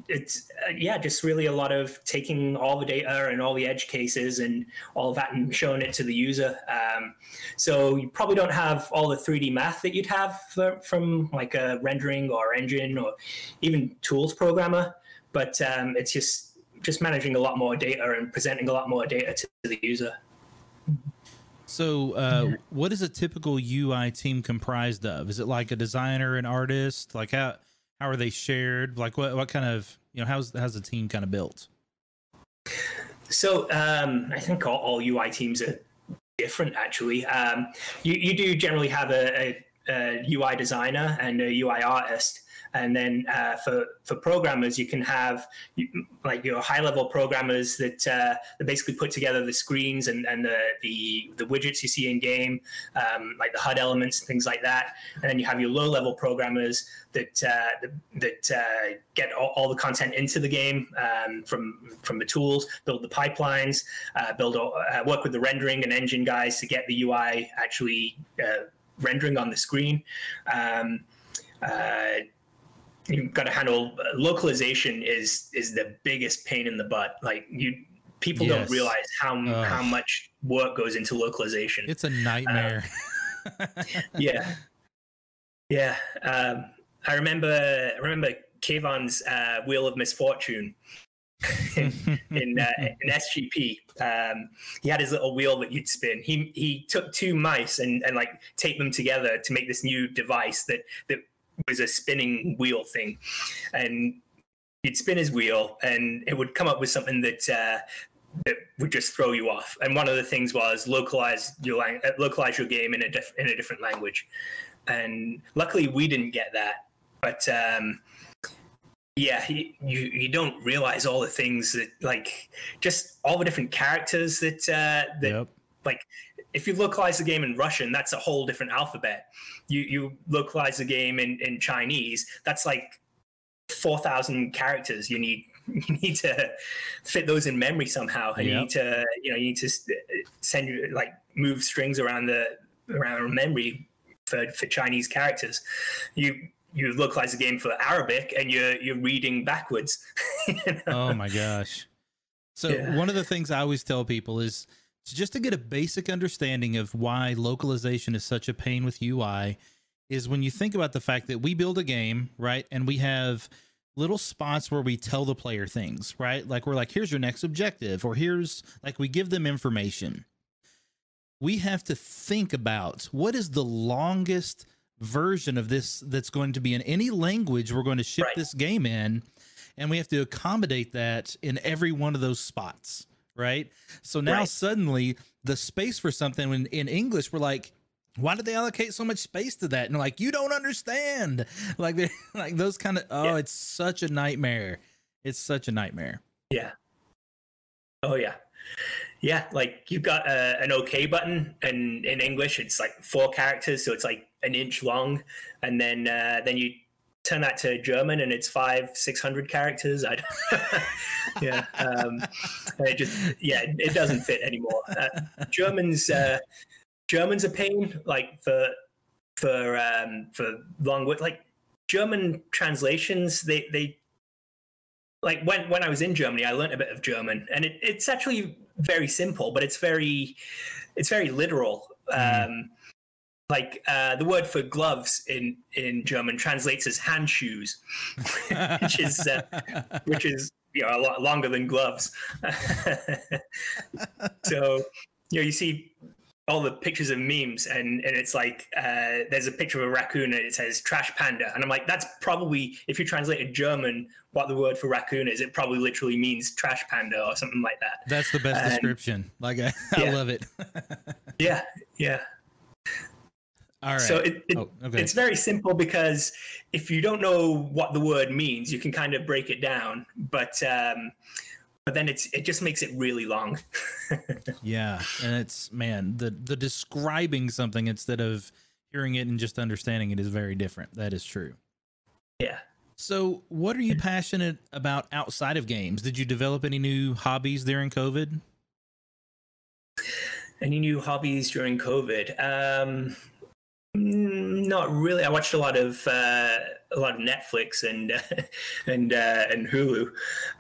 it's uh, yeah, just really a lot of taking all the data and all the edge cases and all of that and showing it to the user. Um, so you probably don't have all the 3D math that you'd have for, from like a rendering or engine or even tools programmer, but um, it's just just managing a lot more data and presenting a lot more data to the user. So, uh, what is a typical UI team comprised of? Is it like a designer, an artist? Like how how are they shared? Like what what kind of you know how's how's the team kind of built? So um, I think all, all, UI teams are different. Actually, um, you you do generally have a, a, a UI designer and a UI artist. And then uh, for for programmers, you can have like your high level programmers that uh, that basically put together the screens and, and the, the the widgets you see in game, um, like the HUD elements and things like that. And then you have your low level programmers that uh, that uh, get all, all, the content into the game um, from from the tools, build the pipelines, uh, build uh, work with the rendering and engine guys to get the UI actually rendering on the screen. Um, uh, you've got to handle localization is is the biggest pain in the butt. Like you, people yes. don't realize how Ugh. how much work goes into localization. It's a nightmare. Um, yeah, yeah. Um, I remember I remember Kayvon's uh, Wheel of Misfortune. in in, uh, in SGP, um, he had his little wheel that you'd spin. He he took two mice and, and like taped them together to make this new device that that was a spinning wheel thing, and he'd spin his wheel, and it would come up with something that uh, that would just throw you off. And one of the things was localize your lang- uh, localize your game in a diff- in a different language. And luckily, we didn't get that. But um, yeah, you you don't realize all the things that like just all the different characters that uh, that yep. like if you localize the game in Russian, that's a whole different alphabet. You you localize the game in, in Chinese, that's like four thousand characters. You need you need to fit those in memory somehow, and yep. you need to you know you need to send like move strings around the around memory for for Chinese characters. You you localize the game for Arabic, and you're you're reading backwards. you know? Oh my gosh! So yeah. one of the things I always tell people is so just to get a basic understanding of why localization is such a pain with UI is when you think about the fact that we build a game, right? And we have little spots where we tell the player things, right? Like we're like, here's your next objective, or here's like we give them information. We have to think about what is the longest version of this that's going to be in any language we're going to ship right. this game in. And we have to accommodate that in every one of those spots right? So now right. suddenly the space for something in, in English, we're like, why did they allocate so much space to that? And like, you don't understand. Like they're like those kind of oh, yeah. it's such a nightmare. It's such a nightmare. Yeah. Oh yeah. Yeah, like you've got uh, an OK button, and in English it's like four characters, so it's like an inch long, and then uh, then you turn that to German and it's five, six hundred characters. I yeah, um, it just yeah, it doesn't fit anymore. Uh, Germans, uh, Germans a pain like for for um, for long words, like German translations. They they like when when I was in Germany, I learned a bit of German, and it, it's actually very simple, but it's very it's very literal Um, like uh, the word for gloves in in German translates as hand shoes, which is uh, which is you know a lot longer than gloves. so you know you see all the pictures of memes and and it's like uh, there's a picture of a raccoon and it says trash panda and i'm like that's probably if you translated german what the word for raccoon is it probably literally means trash panda or something like that That's the best description. Like I, I Yeah. love it. yeah yeah All right. so it, it, oh, okay. it's very simple because if you don't know what the word means you can kind of break it down but um but then it's it just makes it really long Yeah, and it's man, the the describing something instead of hearing it and just understanding it is very different. That is true. yeah So, what are you passionate about outside of games? Did you develop any new hobbies during COVID? Any new hobbies during COVID? Um, not really. I watched a lot of uh, a lot of Netflix and and uh, and Hulu.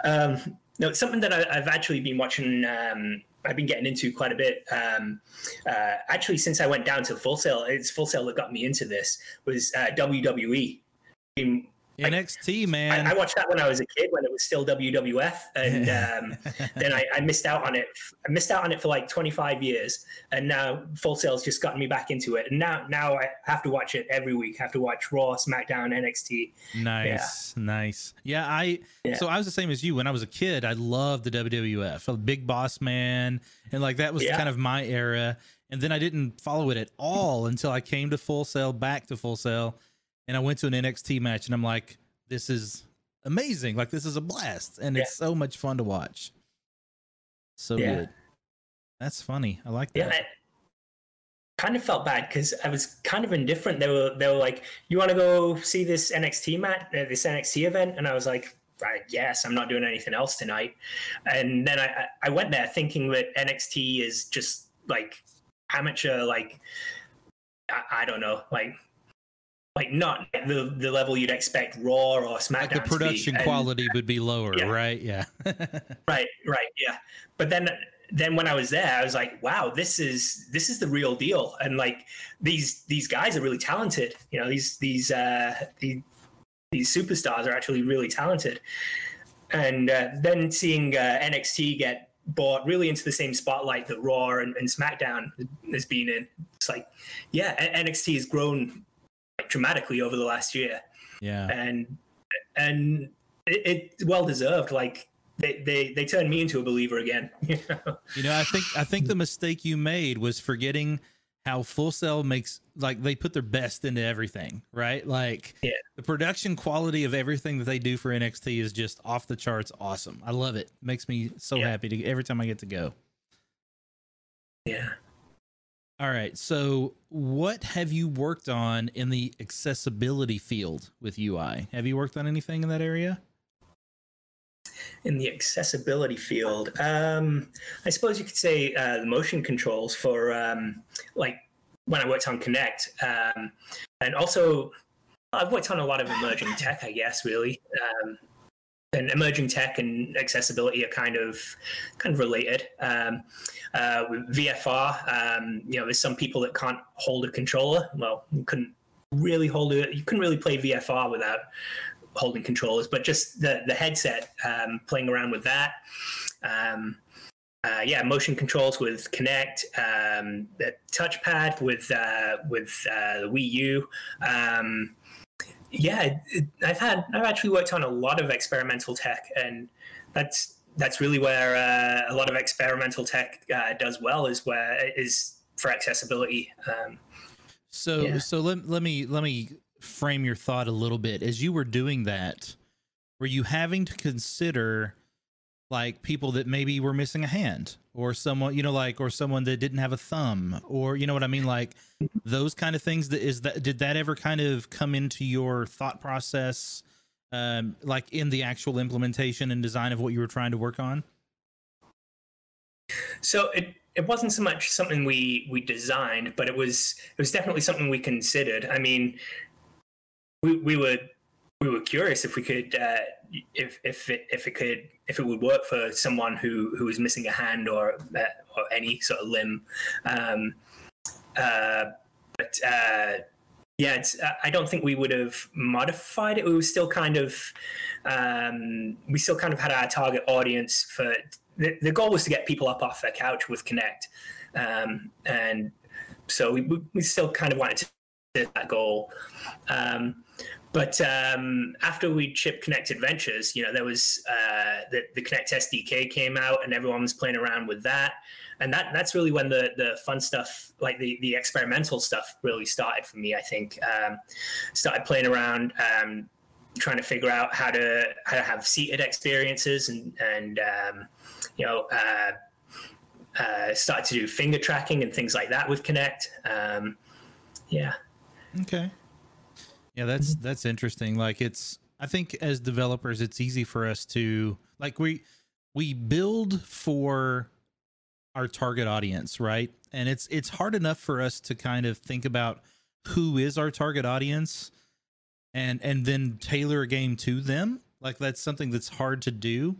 Um, no, it's something that I, I've actually been watching. Um, I've been getting into quite a bit. Um, uh, actually, since I went down to Full Sail, it's Full Sail that got me into this. Was uh, WWE. Been NXT, man. I, I watched that when I was a kid, when it was still WWF, and um, then I, I missed out on it. I missed out on it for like 25 years, and now Full Sail's just gotten me back into it. And now, now I have to watch it every week. I have to watch Raw, SmackDown, NXT. Nice, nice. Yeah, I Yeah. so I was the same as you. When I was a kid, I loved the WWF, a Big Boss Man, and like that was Yeah. kind of my era. And then I didn't follow it at all until I came to Full Sail, back to Full Sail, and I went to an NXT match, and I'm like, this is amazing. Like this is a blast, and it's so much fun to watch. So Yeah. good. That's funny. I like Yeah, that. I kind of felt bad because I was kind of indifferent. They were they were like, "You want to go see this NXT match, uh, this NXT event?" And I was like, I guess I'm not doing anything else tonight. And then I I I went there thinking that NXT is just like amateur, like I, I don't know, like like not the the level you'd expect Raw or SmackDown. like the production And- quality would be lower, Yeah. right? Yeah. Right, right, yeah. But then then when I was there, I was like, wow, this is this is the real deal. And like these these guys are really talented. You know, these these uh these, these superstars are actually really talented. And uh, then seeing uh, NXT get brought really into the same spotlight that Raw and, and SmackDown has been in. It's like, yeah, NXT has grown dramatically over the last year yeah. and and it, it's well deserved. Like they, they they turned me into a believer again. You know? You know, I think I think the mistake you made was forgetting how Full Sail makes like they put their best into everything, right? Like Yeah. the production quality of everything that they do for NXT is just off the charts awesome. I love it. Makes me so Yeah. happy to every time I get to go. yeah. All right. So, what have you worked on in the accessibility field with UI? Have you worked on anything in that area? In the accessibility field, um, I suppose you could say uh, the motion controls for um, like when I worked on Kinect, um, and also I've worked on a lot of emerging tech. I guess really. Um, and emerging tech and accessibility are kind of kind of related. Um, uh, with VFR, um, you know, there's some people that can't hold a controller. Well, you couldn't really hold it. You couldn't really play VFR without holding controllers, but just the the headset, um, playing around with that. Um, uh, yeah, motion controls with Kinect, um, the touchpad with uh, with uh, the Wii U. Yeah, it, I've had I've actually worked on a lot of experimental tech, and that's that's really where uh, a lot of experimental tech uh, does well is where is for accessibility. Um, So Yeah. so let, let me let me frame your thought a little bit. As you were doing that, were you having to consider like people that maybe were missing a hand or someone, you know, like or someone that didn't have a thumb or you know what I mean like those kind of things that is that did that ever kind of come into your thought process um like in the actual implementation and design of what you were trying to work on? So it it wasn't so much something we we designed, but it was it was definitely something we considered. I mean, we we were we were curious if we could uh, if if it, if it could if it would work for someone who who was missing a hand or uh, or any sort of limb. Um, uh, but uh, yeah, it's, I don't think we would have modified it. We were still kind of, um, we still kind of had our target audience for the, the goal was to get people up off their couch with Kinect, um, and so we, we still kind of wanted to that goal. Um, but um, after we shipped Kinect Adventures, you know, there was uh, the, the Kinect SDK came out, and everyone was playing around with that, and that that's really when the the fun stuff, like the the experimental stuff, really started for me. I think um, started playing around, um, trying to figure out how to how to have seated experiences, and and um, you know. Uh, uh, started to do finger tracking and things like that with Kinect. Um, yeah. Okay. Yeah, that's mm-hmm. that's interesting. Like it's I think as developers it's easy for us to like we we build for our target audience, right? And it's it's hard enough for us to kind of think about who is our target audience and and then tailor a game to them. Like that's something that's hard to do.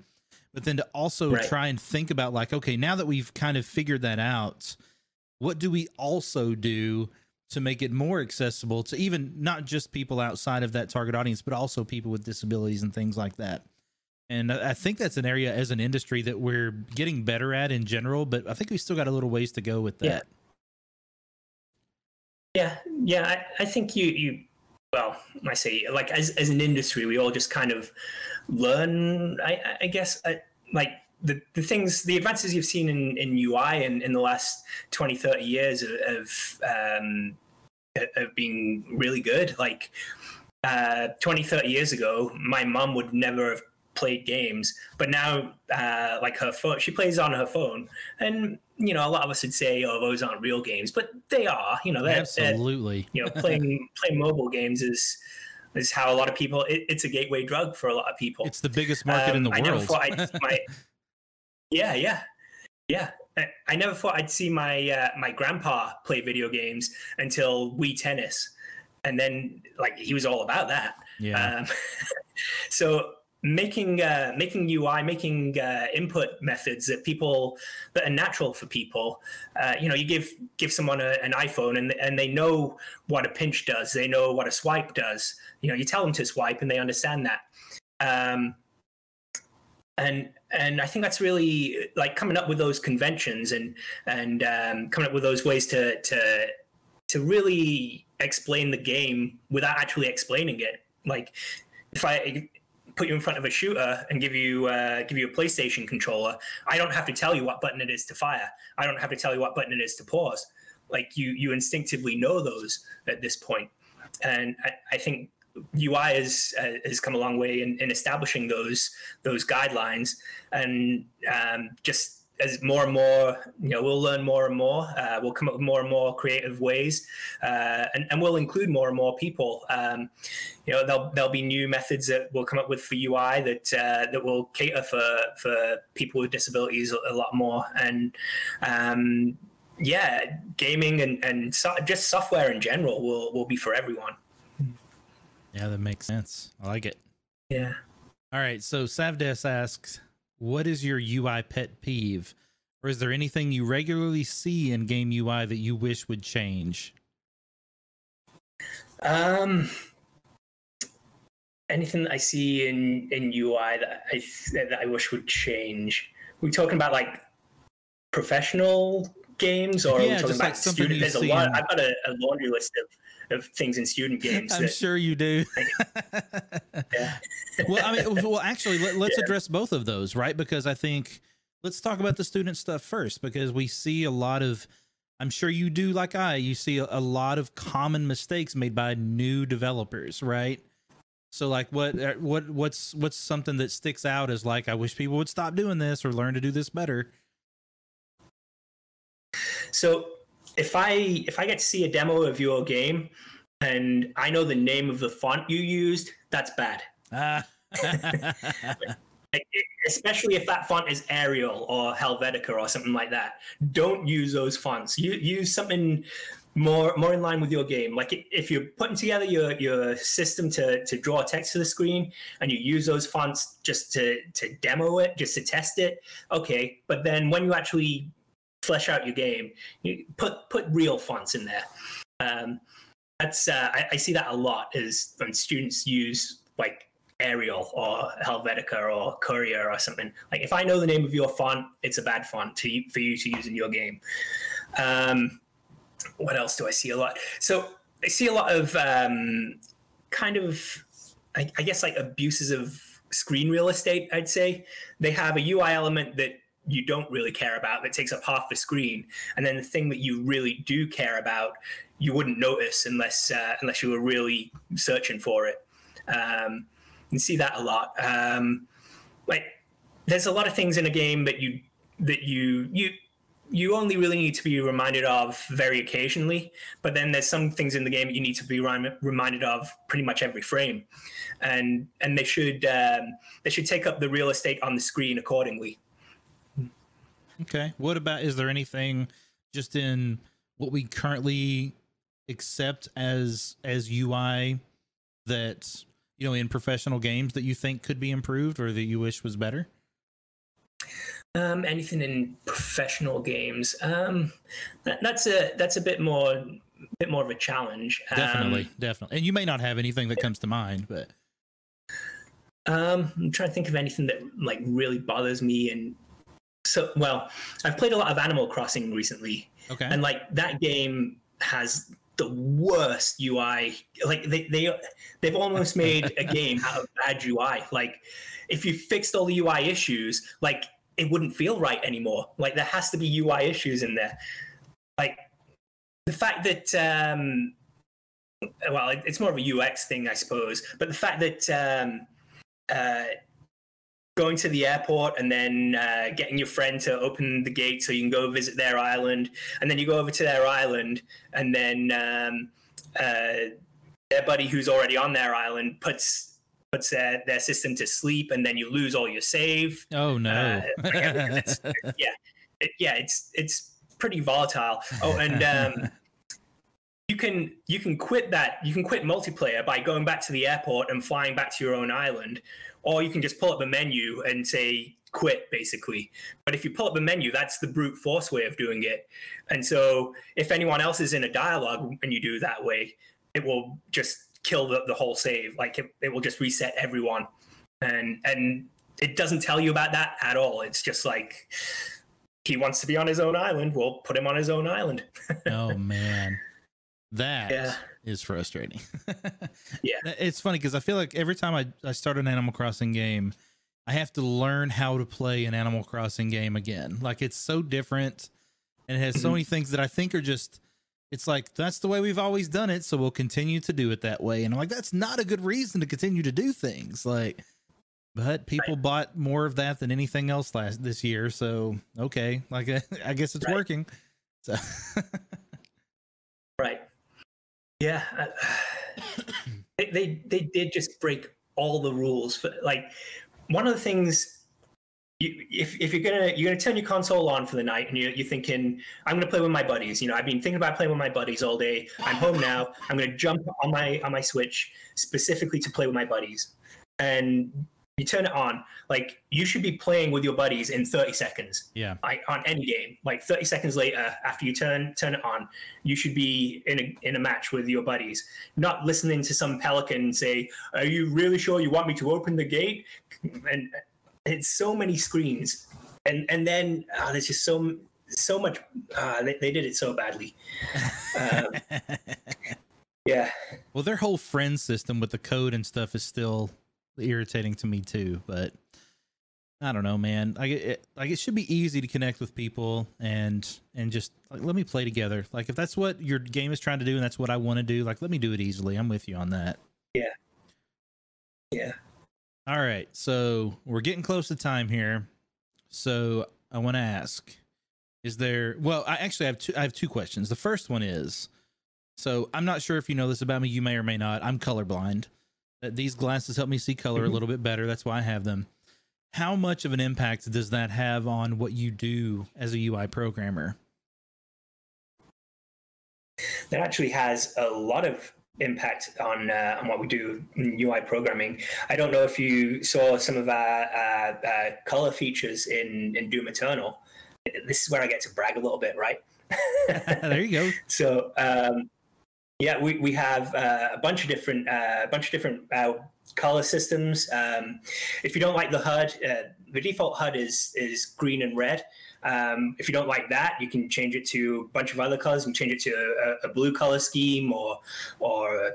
But then to also right. try and think about like okay, now that we've kind of figured that out, what do we also do to make it more accessible to even not just people outside of that target audience, but also people with disabilities and things like that. And I think that's an area as an industry that we're getting better at in general, but I think we still got a little ways to go with that. Yeah, yeah, yeah I, I think you you well, I say like as as an industry, we all just kind of learn. I, I guess I, like the, the things the advances you've seen in, in UI in, in the last 20 30 years of, um, have been really good. Like uh, 20 30 years ago my mom would never have played games but now uh, like her phone she plays on her phone. And you know a lot of us would say oh those aren't real games but they are you know they're, absolutely. they're, you know playing playing mobile games is is how a lot of people it, it's a gateway drug for a lot of people. It's the biggest market um, in the I world. never thought I'd, my, yeah yeah yeah, I never thought I'd see my uh, my grandpa play video games until Wii Tennis, and then like he was all about that. Yeah. Um, so making uh, making UI, making uh, input methods that people that are natural for people. Uh, you know, you give give someone a, an iPhone and and they know what a pinch does. They know what a swipe does. You know, you tell them to swipe and they understand that. Um, and and I think that's really like coming up with those conventions and and um, coming up with those ways to to to really explain the game without actually explaining it. Like if I put you in front of a shooter and give you uh, give you a PlayStation controller, I don't have to tell you what button it is to fire. I don't have to tell you what button it is to pause. Like you you instinctively know those at this point. And I, I think UI has uh, has come a long way in, in establishing those those guidelines, and um, just as more and more, you know, we'll learn more and more. Uh, we'll come up with more and more creative ways, uh, and, and we'll include more and more people. Um, you know, there'll there'll be new methods that we'll come up with for UI that uh, that will cater for for people with disabilities a, lot more. And um, yeah, gaming and and so, just software in general will will be for everyone. Yeah, that makes sense. I like it. Yeah. All right. So Savdes asks, what is your UI pet peeve? Or is there anything you regularly see in game UI that you wish would change? Um, anything that I see in in UI that I that I wish would change. we talking about like professional games, or yeah, we talking about like student? There's a lot. I've got a, a laundry list of of things in student games. I'm that, sure you do. yeah. well, I mean, well, actually, let, us yeah. address both of those, right? Because I think let's talk about the student stuff first, because we see a lot of. I'm sure you do, like I. You see a, a lot of common mistakes made by new developers, right? So, like, what, uh, what, what's, what's something that sticks out as like, I wish people would stop doing this or learn to do this better. So if I if I get to see a demo of your game and I know the name of the font you used, that's bad. Ah. especially if that font is Arial or Helvetica or something like that. Don't use those fonts. You use something more more in line with your game. Like if you're putting together your your system to to draw text to the screen and you use those fonts just to to demo it, just to test it, okay. But then when you actually flesh out your game, you put put real fonts in there. Um, that's uh, I, I, see that a lot is when students use like Arial or Helvetica or Courier or something. Like if I know the name of your font, it's a bad font to for you to use in your game. Um, what else do I see a lot? So I see a lot of um, kind of, I, I guess, like abuses of screen real estate. I'd say they have a UI element that you don't really care about that takes up half the screen, and then the thing that you really do care about, you wouldn't notice unless uh, unless you were really searching for it. Um, you see that a lot. Um, like there's a lot of things in a game that you that you you you only really need to be reminded of very occasionally but then there's some things in the game that you need to be reminded of pretty much every frame and and they should um, they should take up the real estate on the screen accordingly okay. What about is there anything just in what we currently accept as as ui that you know in professional games that you think could be improved or that you wish was better? Um, anything in professional games? Um, that, that's a that's a bit more bit more of a challenge. Definitely. Um, definitely. And you may not have anything that comes to mind but um, i'm trying to think of anything that like really bothers me and so well i've played a lot of animal crossing recently okay and like that game has the worst UI. Like they they they've almost made a game out of bad UI. Like if you fixed all the UI issues, like it wouldn't feel right anymore. Like there has to be UI issues in there. Like the fact that um well, it's more of a UX thing, I suppose. But the fact that um, uh, going to the airport and then uh, getting your friend to open the gate so you can go visit their island, and then you go over to their island, and then um, uh, their buddy who's already on their island puts puts their, their system to sleep, and then you lose all your save. Oh no! Uh, yeah, it, yeah, it's it's pretty volatile. Oh, and um, you can you can quit that you can quit multiplayer by going back to the airport and flying back to your own island or you can just pull up the menu and say quit basically. But if you pull up the menu that's the brute force way of doing it. And so if anyone else is in a dialogue and you do that way it will just kill the, the whole save. Like it, it will just reset everyone. And and it doesn't tell you about that at all. It's just like he wants to be on his own island. We'll put him on his own island. Oh man that yeah is frustrating. yeah. It's funny because I feel like every time I, I start an Animal Crossing game, I have to learn how to play an Animal Crossing game again. Like it's so different and it has so mm-hmm. many things that I think are just it's like that's the way we've always done it, so we'll continue to do it that way. And I'm like, that's not a good reason to continue to do things. Like but people right. bought more of that than anything else last this year, so okay, like I guess it's right. working. So. Yeah, they, they they did just break all the rules. For, like one of the things, you, if if you're gonna you're gonna turn your console on for the night and you're, you're thinking I'm gonna play with my buddies. You know, I've been thinking about playing with my buddies all day. I'm home now. I'm gonna jump on my on my Switch specifically to play with my buddies. And you turn it on, like you should be playing with your buddies in 30 seconds. Yeah. Like on any game, like 30 seconds later, after you turn turn it on, you should be in a in a match with your buddies, not listening to some pelican say, "Are you really sure you want me to open the gate?" And it's so many screens, and and then oh, there's just so so much. Uh, they, they did it so badly. Um, yeah. Well, their whole friend system with the code and stuff is still irritating to me too. But I don't know, man. Like it, like it should be easy to connect with people and and just like let me play together. Like if that's what your game is trying to do and that's what I want to do, like let me do it easily. I'm with you on that. Yeah. Yeah. All right. So we're getting close to time here. So I want to ask is there well i actually have two i have two questions the first one is so i'm not sure if you know this about me you may or may not i'm colorblind these glasses help me see color mm-hmm. a little bit better. That's why I have them. How much of an impact does that have on what you do as a UI programmer? That actually has a lot of impact on uh, on what we do in UI programming. I don't know if you saw some of our uh, uh, color features in in Doom Eternal. this is where I get to brag a little bit, right? there you go. So um, yeah, we, we have uh, a bunch of different uh, a bunch of different uh, color systems. Um, if you don't like the HUD, uh, the default HUD is is green and red. Um, if you don't like that, you can change it to a bunch of other colors. You can change it to a, a blue color scheme or or uh,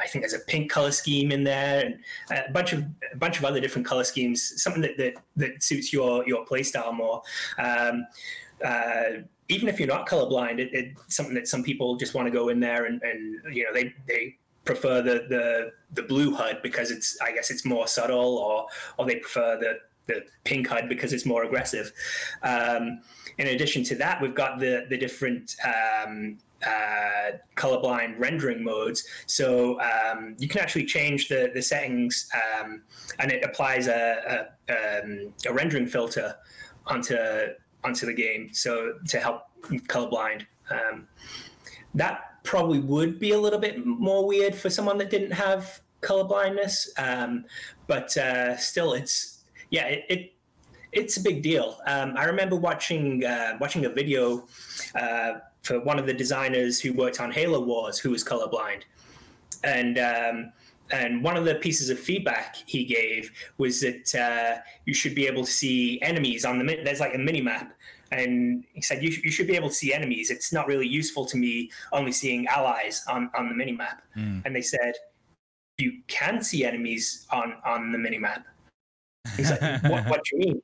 I think there's a pink color scheme in there and a bunch of a bunch of other different color schemes. Something that that, that suits your your playstyle more. Um, uh, even if you're not colorblind, it, it's something that some people just want to go in there and, and you know they they prefer the, the the blue HUD because it's I guess it's more subtle, or or they prefer the the pink HUD because it's more aggressive. Um, in addition to that, we've got the the different um, uh, colorblind rendering modes. So um, you can actually change the the settings, um, and it applies a a, um, a rendering filter onto onto the game. So to help colorblind, um, that probably would be a little bit more weird for someone that didn't have colorblindness. Um, but uh, still, it's yeah, it, it it's a big deal. Um, I remember watching uh, watching a video uh, for one of the designers who worked on Halo Wars, who was colorblind, and um, and one of the pieces of feedback he gave was that uh, you should be able to see enemies on the there's like a mini map and he said you, sh- you should be able to see enemies. It's not really useful to me only seeing allies on, on the mini map Mm. and they said you can see enemies on on the mini map he's like what, what do you mean?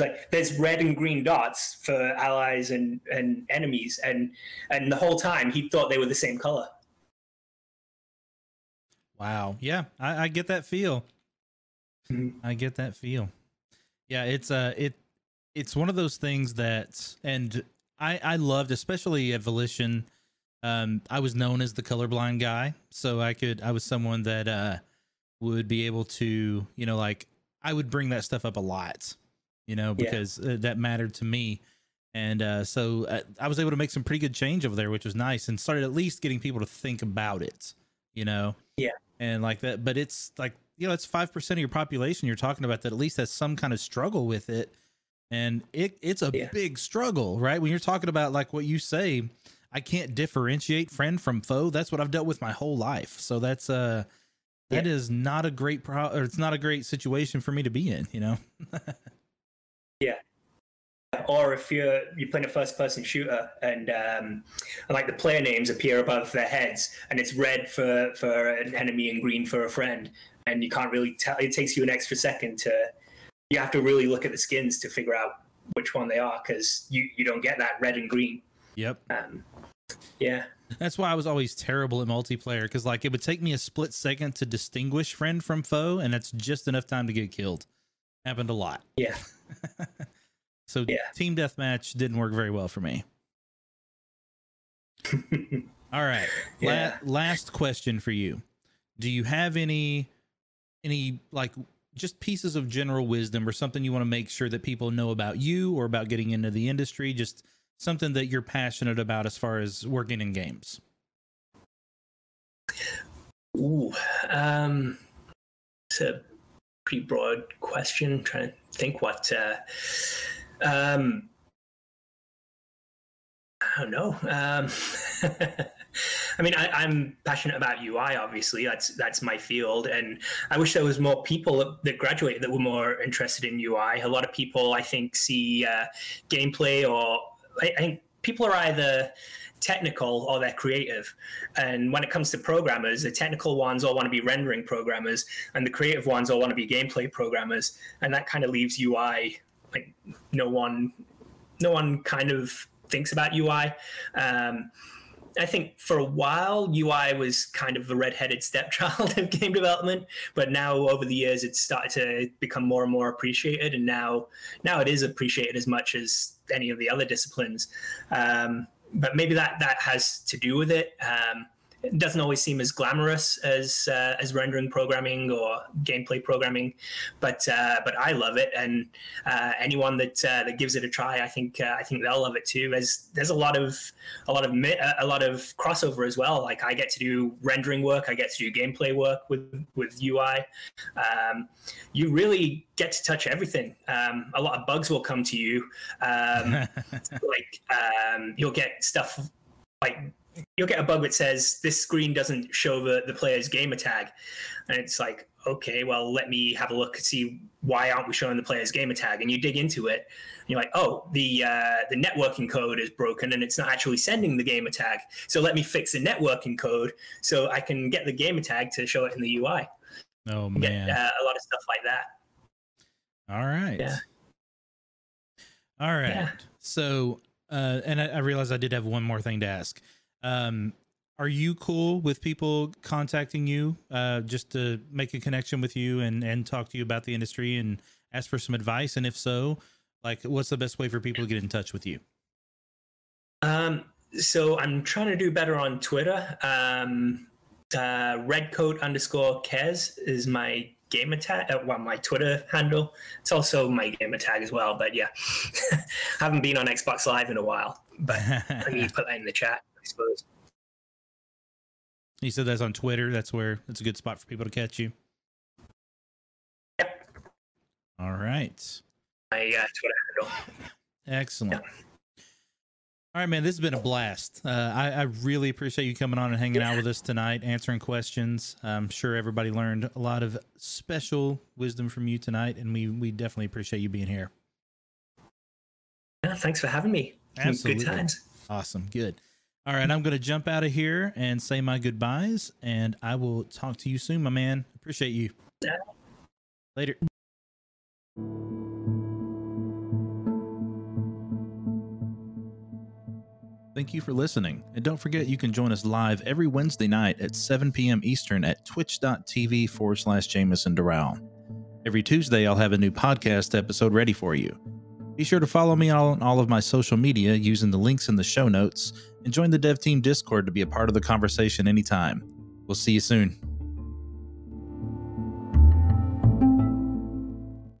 Like there's red and green dots for allies and and enemies. And and the whole time he thought they were the same color Wow. Yeah, I, I get that feel. Mhm. I get that feel. Yeah, it's uh it it's one of those things that and I I loved especially at Volition. Um I was known as the colorblind guy, so I could I was someone that uh would be able to, you know, like I would bring that stuff up a lot, you know, because uh, that mattered to me. And uh, so uh, I was able to make some pretty good change over there, which was nice, and started at least getting people to think about it, you know. Yeah. And like that, but it's like you know, it's five percent of your population you're talking about that at least has some kind of struggle with it, and it it's a Yeah. big struggle, right? When you're talking about like what you say, I can't differentiate friend from foe. That's what I've dealt with my whole life. So that's uh that Yeah. is not a great pro or it's not a great situation for me to be in, you know. or if you're you're playing a first person shooter and um, like the player names appear above their heads and it's red for for an enemy and green for a friend and you can't really tell it takes you an extra second to you have to really look at the skins to figure out which one they are because you you don't get that red and green Yep. um, yeah That's why I was always terrible at multiplayer because like it would take me a split second to distinguish friend from foe, and that's just enough time to get killed. Happened a lot. yeah So Yeah. team deathmatch didn't work very well for me. All right. Yeah. La- last question for you. Do you have any any like just pieces of general wisdom or something you want to make sure that people know about you or about getting into the industry? Just something that you're passionate about as far as working in games. Ooh, um, it's a pretty broad question. trying to think what. Uh, um, I don't know. Um, I mean, I, I'm passionate about UI. Obviously, that's that's my field, and I wish there was more people that, that graduated that were more interested in UI. A lot of people, I think, see uh, gameplay, or I, I think people are either technical or they're creative. And when it comes to programmers, the technical ones all want to be rendering programmers, and the creative ones all want to be gameplay programmers. And that kind of leaves UI like no one, no one kind of thinks about UI. Um, I think for a while UI was kind of the red-headed stepchild of game development, but now over the years it's started to become more and more appreciated, and now now it is appreciated as much as any of the other disciplines. Um, but maybe that that has to do with it. Um, it doesn't always seem as glamorous as uh, as rendering programming or gameplay programming, but uh, but I love it, and uh, anyone that uh, that gives it a try, I think uh, I think they'll love it too. As there's a lot of a lot of a lot of crossover as well. Like I get to do rendering work, I get to do gameplay work with with UI. Um, you really get to touch everything. Um, a lot of bugs will come to you, um, like um, you'll get stuff like you'll get a bug that says this screen doesn't show the, the player's gamer tag. And it's like, okay, well, let me have a look and see why aren't we showing the player's gamer tag? And you dig into it, and you're like, oh, the uh, the networking code is broken and it's not actually sending the gamer tag. So let me fix the networking code so I can get the gamer tag to show it in the UI. Oh man, get, uh, a lot of stuff like that. All right. Yeah. All right. Yeah. So, uh, and I, I realized I did have one more thing to ask. Um, are you cool with people contacting you uh, just to make a connection with you and and talk to you about the industry and ask for some advice? And if so, like, what's the best way for people to get in touch with you? Um, so I'm trying to do better on Twitter. Um, uh, redcoat underscore Kez is my gamer tag, uh, well, my Twitter handle. It's also my gamer tag as well. But yeah, haven't been on Xbox Live in a while. But need to put that in the chat suppose. You said that's on Twitter. That's where it's a good spot for people to catch you. Yep. All right. My uh, Twitter handle. Excellent. Yeah. All right, man. This has been a blast. Uh, I, I, really appreciate you coming on and hanging out with us tonight, answering questions. I'm sure everybody learned a lot of special wisdom from you tonight, and we we definitely appreciate you being here. Yeah, thanks for having me. Absolutely. Good times. Awesome. Good. All right, I'm going to jump out of here and say my goodbyes, and I will talk to you soon, my man. Appreciate you. Later. Thank you for listening. And don't forget, you can join us live every Wednesday night at 7 p.m. Eastern at twitch.tv forward slash Jameson Doral. Every Tuesday, I'll have a new podcast episode ready for you. Be sure to follow me on all of my social media using the links in the show notes and join the dev team Discord to be a part of the conversation anytime. We'll see you soon.